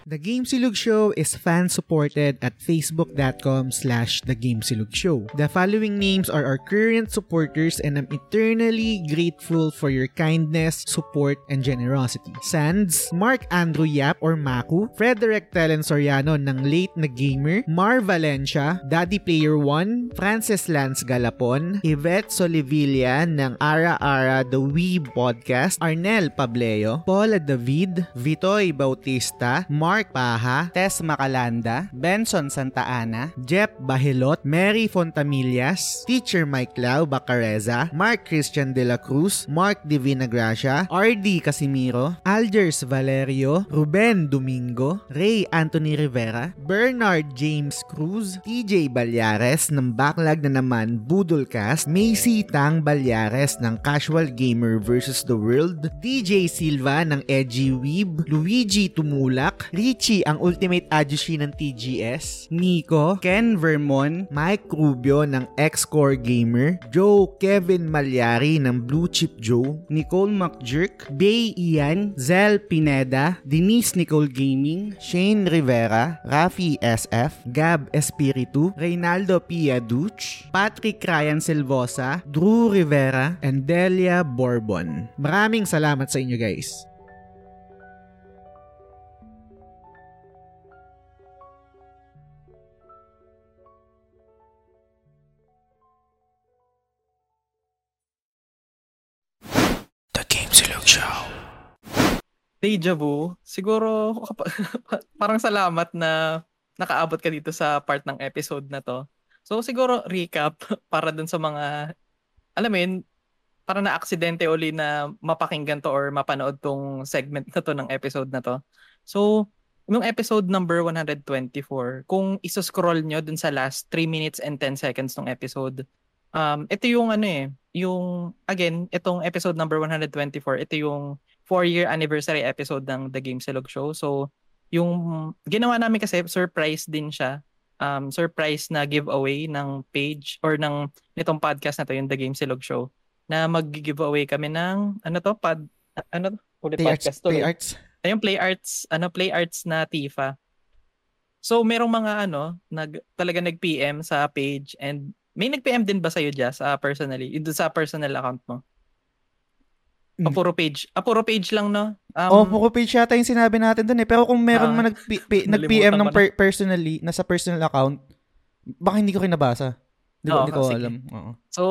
The Game Silog Show is fan-supported at facebook.com slash The Game Silog Show. The following names are our current supporters and I'm eternally grateful for your kindness, support, and generosity. Sands, Mark Andrew Yap or Maku, Frederick Telen Soriano ng Late na Gamer, Mar Valencia, Daddy Player 1, Francis Lance Galapon, Yvette Solivilla ng Ara Ara The Wee Podcast, Arnel Pableo, Paula David, Vitoy Bautista, Mark Paha, Tess Macalanda, Benson Santa Ana, Jep Bahilot, Mary Fontamillas, Teacher Mike Lau Bacareza, Mark Christian De La Cruz, Mark Divina Gracia, RD Casimiro, Algers Valerio, Ruben Domingo, Ray Anthony Rivera, Bernard James Cruz, TJ Balyares ng Backlog na naman Budolcast, Macy Tang Balyares ng Casual Gamer vs. The World, DJ Silva ng Edgy Weeb, Luigi Tumulak, Richie ang Ultimate Ajushi ng TGS, Nico, Ken Vermon, Mike Rubio ng X-Core Gamer, Joe Kevin Malyari ng Blue Chip Joe, Nicole McJerk, Bay Ian, Zel Pineda, Denise Nicole Gaming, Shane Rivera, Rafi SF, Gab Espiritu, Reynaldo Pia Duch, Patrick Ryan Silvosa, Drew Rivera, and Delia Bourbon. Maraming salamat sa inyo guys. Deja vu, siguro parang salamat na nakaabot ka dito sa part ng episode na to. So siguro recap para dun sa mga alam mo yun, para na aksidente uli na mapakinggan to or mapanood tong segment na to ng episode na to. So, nung episode number 124, kung iso-scroll nyo dun sa last 3 minutes and 10 seconds ng episode, um, ito yung ano eh, yung, again, itong episode number 124, ito yung 4-year anniversary episode ng The Game Silog Show. So, yung ginawa namin kasi, surprise din siya. Um, surprise na giveaway ng page or ng nitong podcast na to, yung The Game Silog Show, na mag-giveaway kami ng, ano to, pad, ano to? Ulit Play Arts, podcast to. Play eh. Arts. Ayun, Play Arts, ano, Play Arts na Tifa. So, merong mga ano, nag, talaga nag-PM sa page and may nag-PM din ba sa'yo, Jazz, uh, personally? Doon sa personal account mo? O puro page. Ah, puro page lang, no? Um, oh, puro page yata yung sinabi natin dun eh. Pero kung meron Ah, man nag, nag-PM ng ko per- personally, nasa personal account, baka hindi ko rin nabasa. Hindi ko, Oo, hindi ko sige. alam. Oo. So,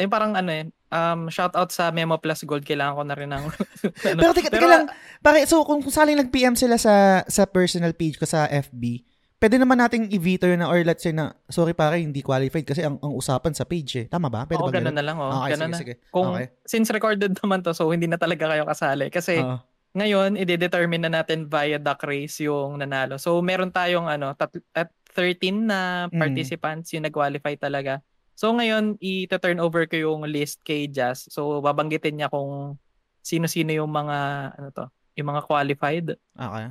eh parang ano eh, um, shout out sa Memo Plus Gold, kailangan ko na rin ng... ano. Pero tika, tika Pero- lang. Pare, so kung, kung saling nag-PM sila sa sa personal page ko sa FB, pwede naman nating i-veto yun na or let's say na, sorry pare, hindi qualified kasi ang, ang usapan sa page eh. Tama ba? Pwede Oo, ba ganun na lang, oh. Okay, ganun sige, na. sige. Kung, Okay. since recorded naman to, so hindi na talaga kayo kasali. Kasi Oo. ngayon, i-determine na natin via duck race yung nanalo. So, meron tayong ano, tat- at 13 na Mm. participants yung nag-qualify talaga. So, ngayon, i-turn over ko yung list kay Jazz. So, babanggitin niya kung sino-sino yung mga, ano to, yung mga qualified. Okay.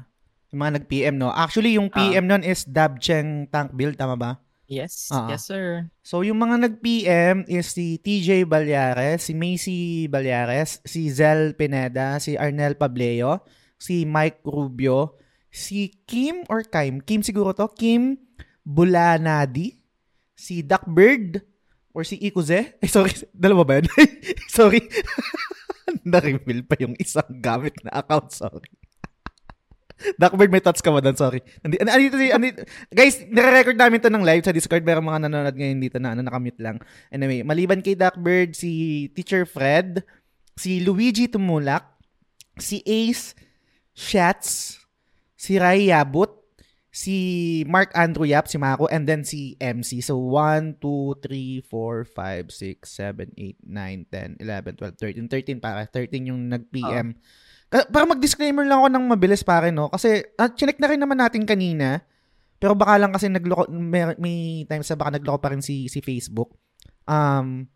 Yung mga nag-PM, no? Actually, yung Ah. PM nun is Dabcheng Tank Build, tama ba? Yes, Ah. yes sir. So, yung mga nag-PM is si TJ Balyares, si Macy Balyares, si Zel Pineda, si Arnel Pableo, si Mike Rubio, si Kim or Kim? Kim siguro to. Kim Bulanadi, si Duckbird, or si Ikuze. Eh, sorry. Dalawa ba yun? sorry. Na-reveal pa yung isang gamit na account. Sorry. Duckbird, may thoughts ka ba doon? Sorry. Andi, ano, andito, si- andito, guys, nare-record namin to ng live sa Discord. Pero mga nanonood ngayon dito na ano, nakamute lang. Anyway, maliban kay Duckbird, si Teacher Fred, si Luigi Tumulak, si Ace Shats, si Rai Yabut, si Mark Andrew Yap, si Mako, and then si MC. So, 1, 2, 3, 4, 5, 6, 7, 8, 9, 10, 11, 12, 13. 13 para. 13 yung nag-PM. Ka- Para mag-disclaimer lang ako ng mabilis pare, no? Kasi, uh, chinek na rin naman natin kanina. Pero baka lang kasi nagloko, may, may times na baka nagloko pa rin si, si Facebook. Um,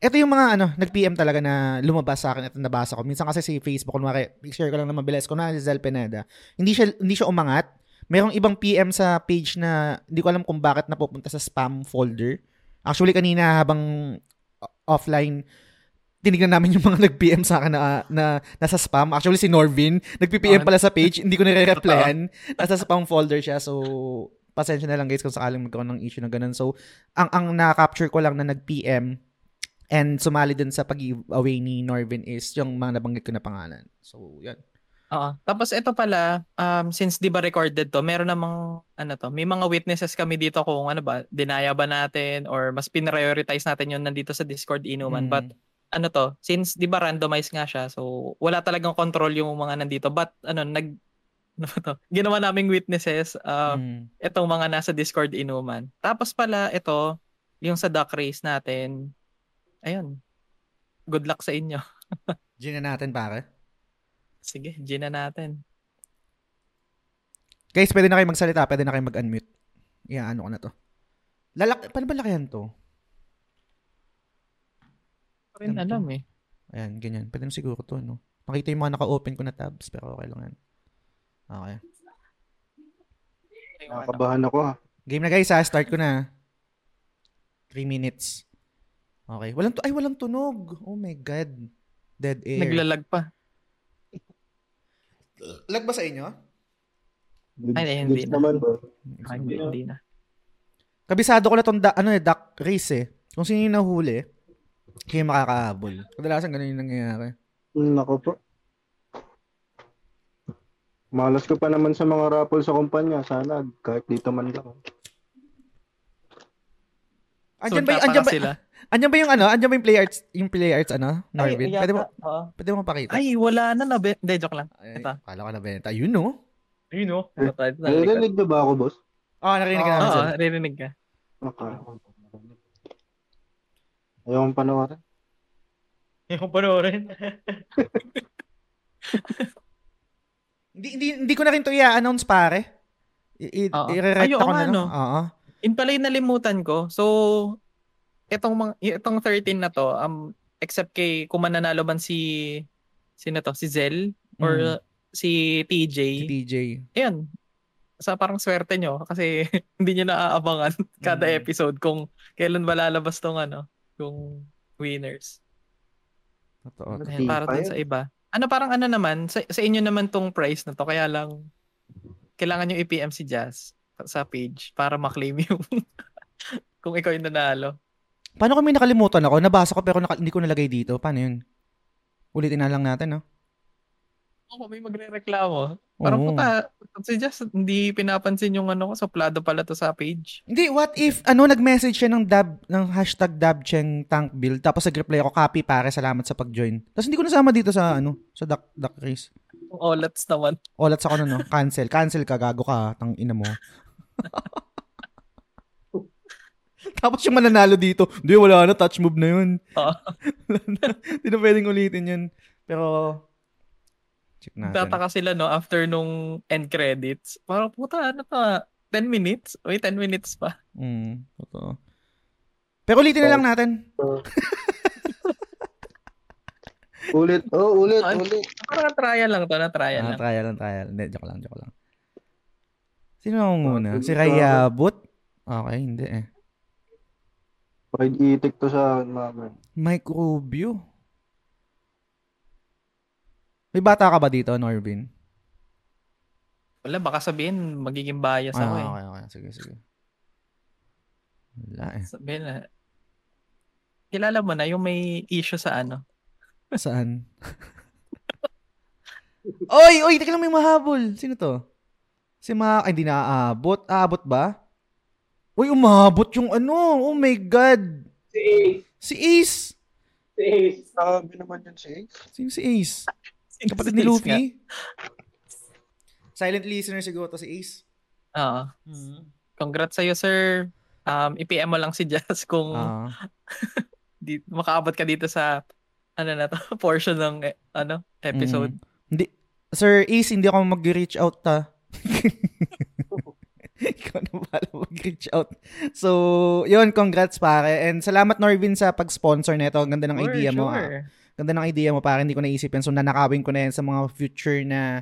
ito yung mga ano, nag-PM talaga na lumabas sa akin at nabasa ko. Minsan kasi si Facebook, kunwari, share ko lang na mabilis. Kunwari si Zel Pineda, hindi siya, hindi siya umangat. Merong ibang PM sa page na hindi ko alam kung bakit napupunta sa spam folder. Actually, kanina habang offline, tinignan namin yung mga nag-PM sa akin na, na nasa spam. Actually, si Norvin, nag-PM Ah. pala sa page, hindi ko nire-replyan. Nasa spam folder siya, so pasensya na lang guys kung sakaling magkaroon ng issue na ganun. So, ang ang na-capture ko lang na nag-PM and sumali dun sa pag-giveaway ni Norvin is yung mga nabanggit ko na pangalan. So, yan. Oo. Tapos ito pala, um, since di ba recorded to, meron namang, ano to, may mga witnesses kami dito kung ano ba, dinaya ba natin or mas pinrioritize natin yun nandito sa Discord inuman. Mm. But ano to, since di ba randomized nga siya, so wala talagang control yung mga nandito. But ano, nag, ano ba to, ginawa naming witnesses, uh, Mm. itong mga nasa Discord inuman. Tapos pala ito, yung sa duck race natin, ayun, good luck sa inyo. Gina natin, pare. Sige, gina natin. Guys, pwede na kayo magsalita, pwede na kayo mag-unmute. Yeah, ano ko na to. Lalak, paano ba lakayan to? Rin Ganito. alam eh. Ayan, ganyan. Pwede na siguro to, no? Makita yung mga naka-open ko na tabs, pero okay lang yan. Okay. Nakakabahan ako ah. Game na guys, ha? Start ko na. 3 minutes. Okay. Walang tu- ay, walang tunog. Oh my God. Dead air. Naglalag pa. Lag ba sa inyo? Ay, hindi na. naman? Ay, hindi, hindi na. Kabisado ko na tong da- ano eh, duck race eh. Kung sino yung nahuli, kaya makakahabol. Kadalasan ganun yung nangyayari. Hmm, Nako po. Malas ko pa naman sa mga raffle sa kumpanya. Sana kahit dito man lang. Andyan Soon ba, na ba, sila. andyan ba yung ano? Andyan ba yung play arts, yung play arts ano? Norvin? Ay, pwede mo, oo. pwede mo pakita? Ay, wala na na. Hindi, joke lang. Ay, ito. Kala ko na benta. Yun no? Ayun o. Eh, Narinig na ba ako, boss? Oh, narinig ka namin Oo, narinig ka. Okay. Ayaw kong panoorin. Yung panoorin. Hindi, hindi, hindi ko na rin to i-announce pare. I- i- Oo. I-re-recta Ay, oo ko na nga, lang. no? Oo. In pala yung nalimutan ko. So, itong, mga, itong 13 na to, um, except kay kung mananalo man si, sino to? Si Zel? Or Mm. si TJ? Si TJ. Ayan. Sa parang swerte nyo kasi hindi nyo naaabangan kada Mm. episode kung kailan ba lalabas tong ano, yung winners. Totoo. Ayan, para pa dun sa iba. Ano parang ano naman, sa, sa inyo naman tong price na to, kaya lang kailangan yung i-PM si Jazz sa page para maklaim yung kung ikaw yung nanalo. Paano kung may nakalimutan ako? Nabasa ko pero naka, hindi ko nalagay dito. Paano yun? Ulitin na lang natin, no? Ako may magre-reklamo. Parang Oo. puta, si Jess, hindi pinapansin yung ano ko, suplado pala to sa page. Hindi, what if, ano, nag-message siya ng dab, ng hashtag dabcheng tank build, tapos nag-reply ako, copy pare, salamat sa pag-join. Tapos hindi ko nasama dito sa, ano, sa duck, duck race. Yung olats naman. Olats ako na, no? Cancel. Cancel ka, gago ka, tang ina mo. Tapos yung mananalo dito, hindi, wala na, touch move na yun. Oo. Na. Hindi na pwedeng ulitin yun. Pero, check natin. Tataka sila, no, after nung end credits. Parang puta, ano to, ah, 10 minutes? Wait, 10 minutes pa. Mm, totoo. Pero ulitin na lang natin. Ulit, oh, ulit, Ay. ulit. Parang trial lang to, na trial Ah, lang. trial lang, trial. Hindi, joke lang, joke lang. Sino ang muna? Si Rayabot? Okay, hindi eh. Pag itik to sa mama. Mike Rubio. May bata ka ba dito, Norvin? Wala, baka sabihin, magiging bias ako eh. Ah, okay, okay. Sige, sige. Wala eh. Sabihin na, kilala mo na yung may issue sa ano. Saan? oy, oy, teka lang may mahabol. Sino to? Si Ma... Ay, hindi na aabot. Aabot ba? Uy, umabot yung ano. Oh my God. Si Ace. Si Ace. Si Ace. Sabi naman yun si Ace. Sino si Ace? Kapatid ni Luffy? Silent listener siguro to si Ace. Oo. Congrats sa'yo, sir. Um, i-PM mo lang si Jazz kung Ah. di, makaabot ka dito sa ano na to, portion ng eh, ano, episode. Mm. Hindi. Sir Ace, hindi ako mag-reach out ta. Ikaw na pala mag-reach out. So, yun, congrats pare. And salamat Norvin sa pag-sponsor nito. Ang ganda ng Sure, idea mo. ah. Ganda ng idea mo, para hindi ko naisip yan. So, nanakawin ko na yan sa mga future na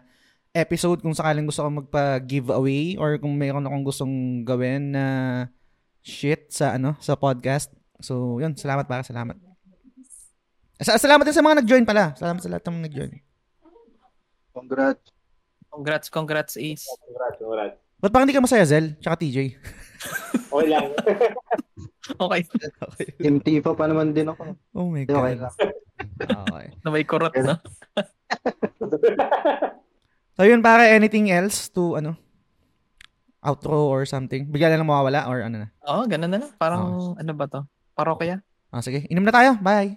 episode kung sakaling gusto ko magpa-giveaway or kung mayroon akong gustong gawin na shit sa ano sa podcast. So, yun. Salamat para salamat. Sa- salamat din sa mga nag-join pala. Salamat sa lahat ng mga nag-join. Congrats. Congrats, congrats, Ace. Congrats, congrats. Ba't parang hindi ka masaya, Zel? Tsaka TJ. Okay lang. Okay, Team Tifa pa naman din ako. Oh my Okay God. lang. Okay. na may kurot, no? So, yun pare, anything else to, ano, outro or something? Bigla na lang mawawala or ano na? Oo, ganun na lang. Parang, ano ba to? Parokya? Ah, sige. Inom na tayo. Bye.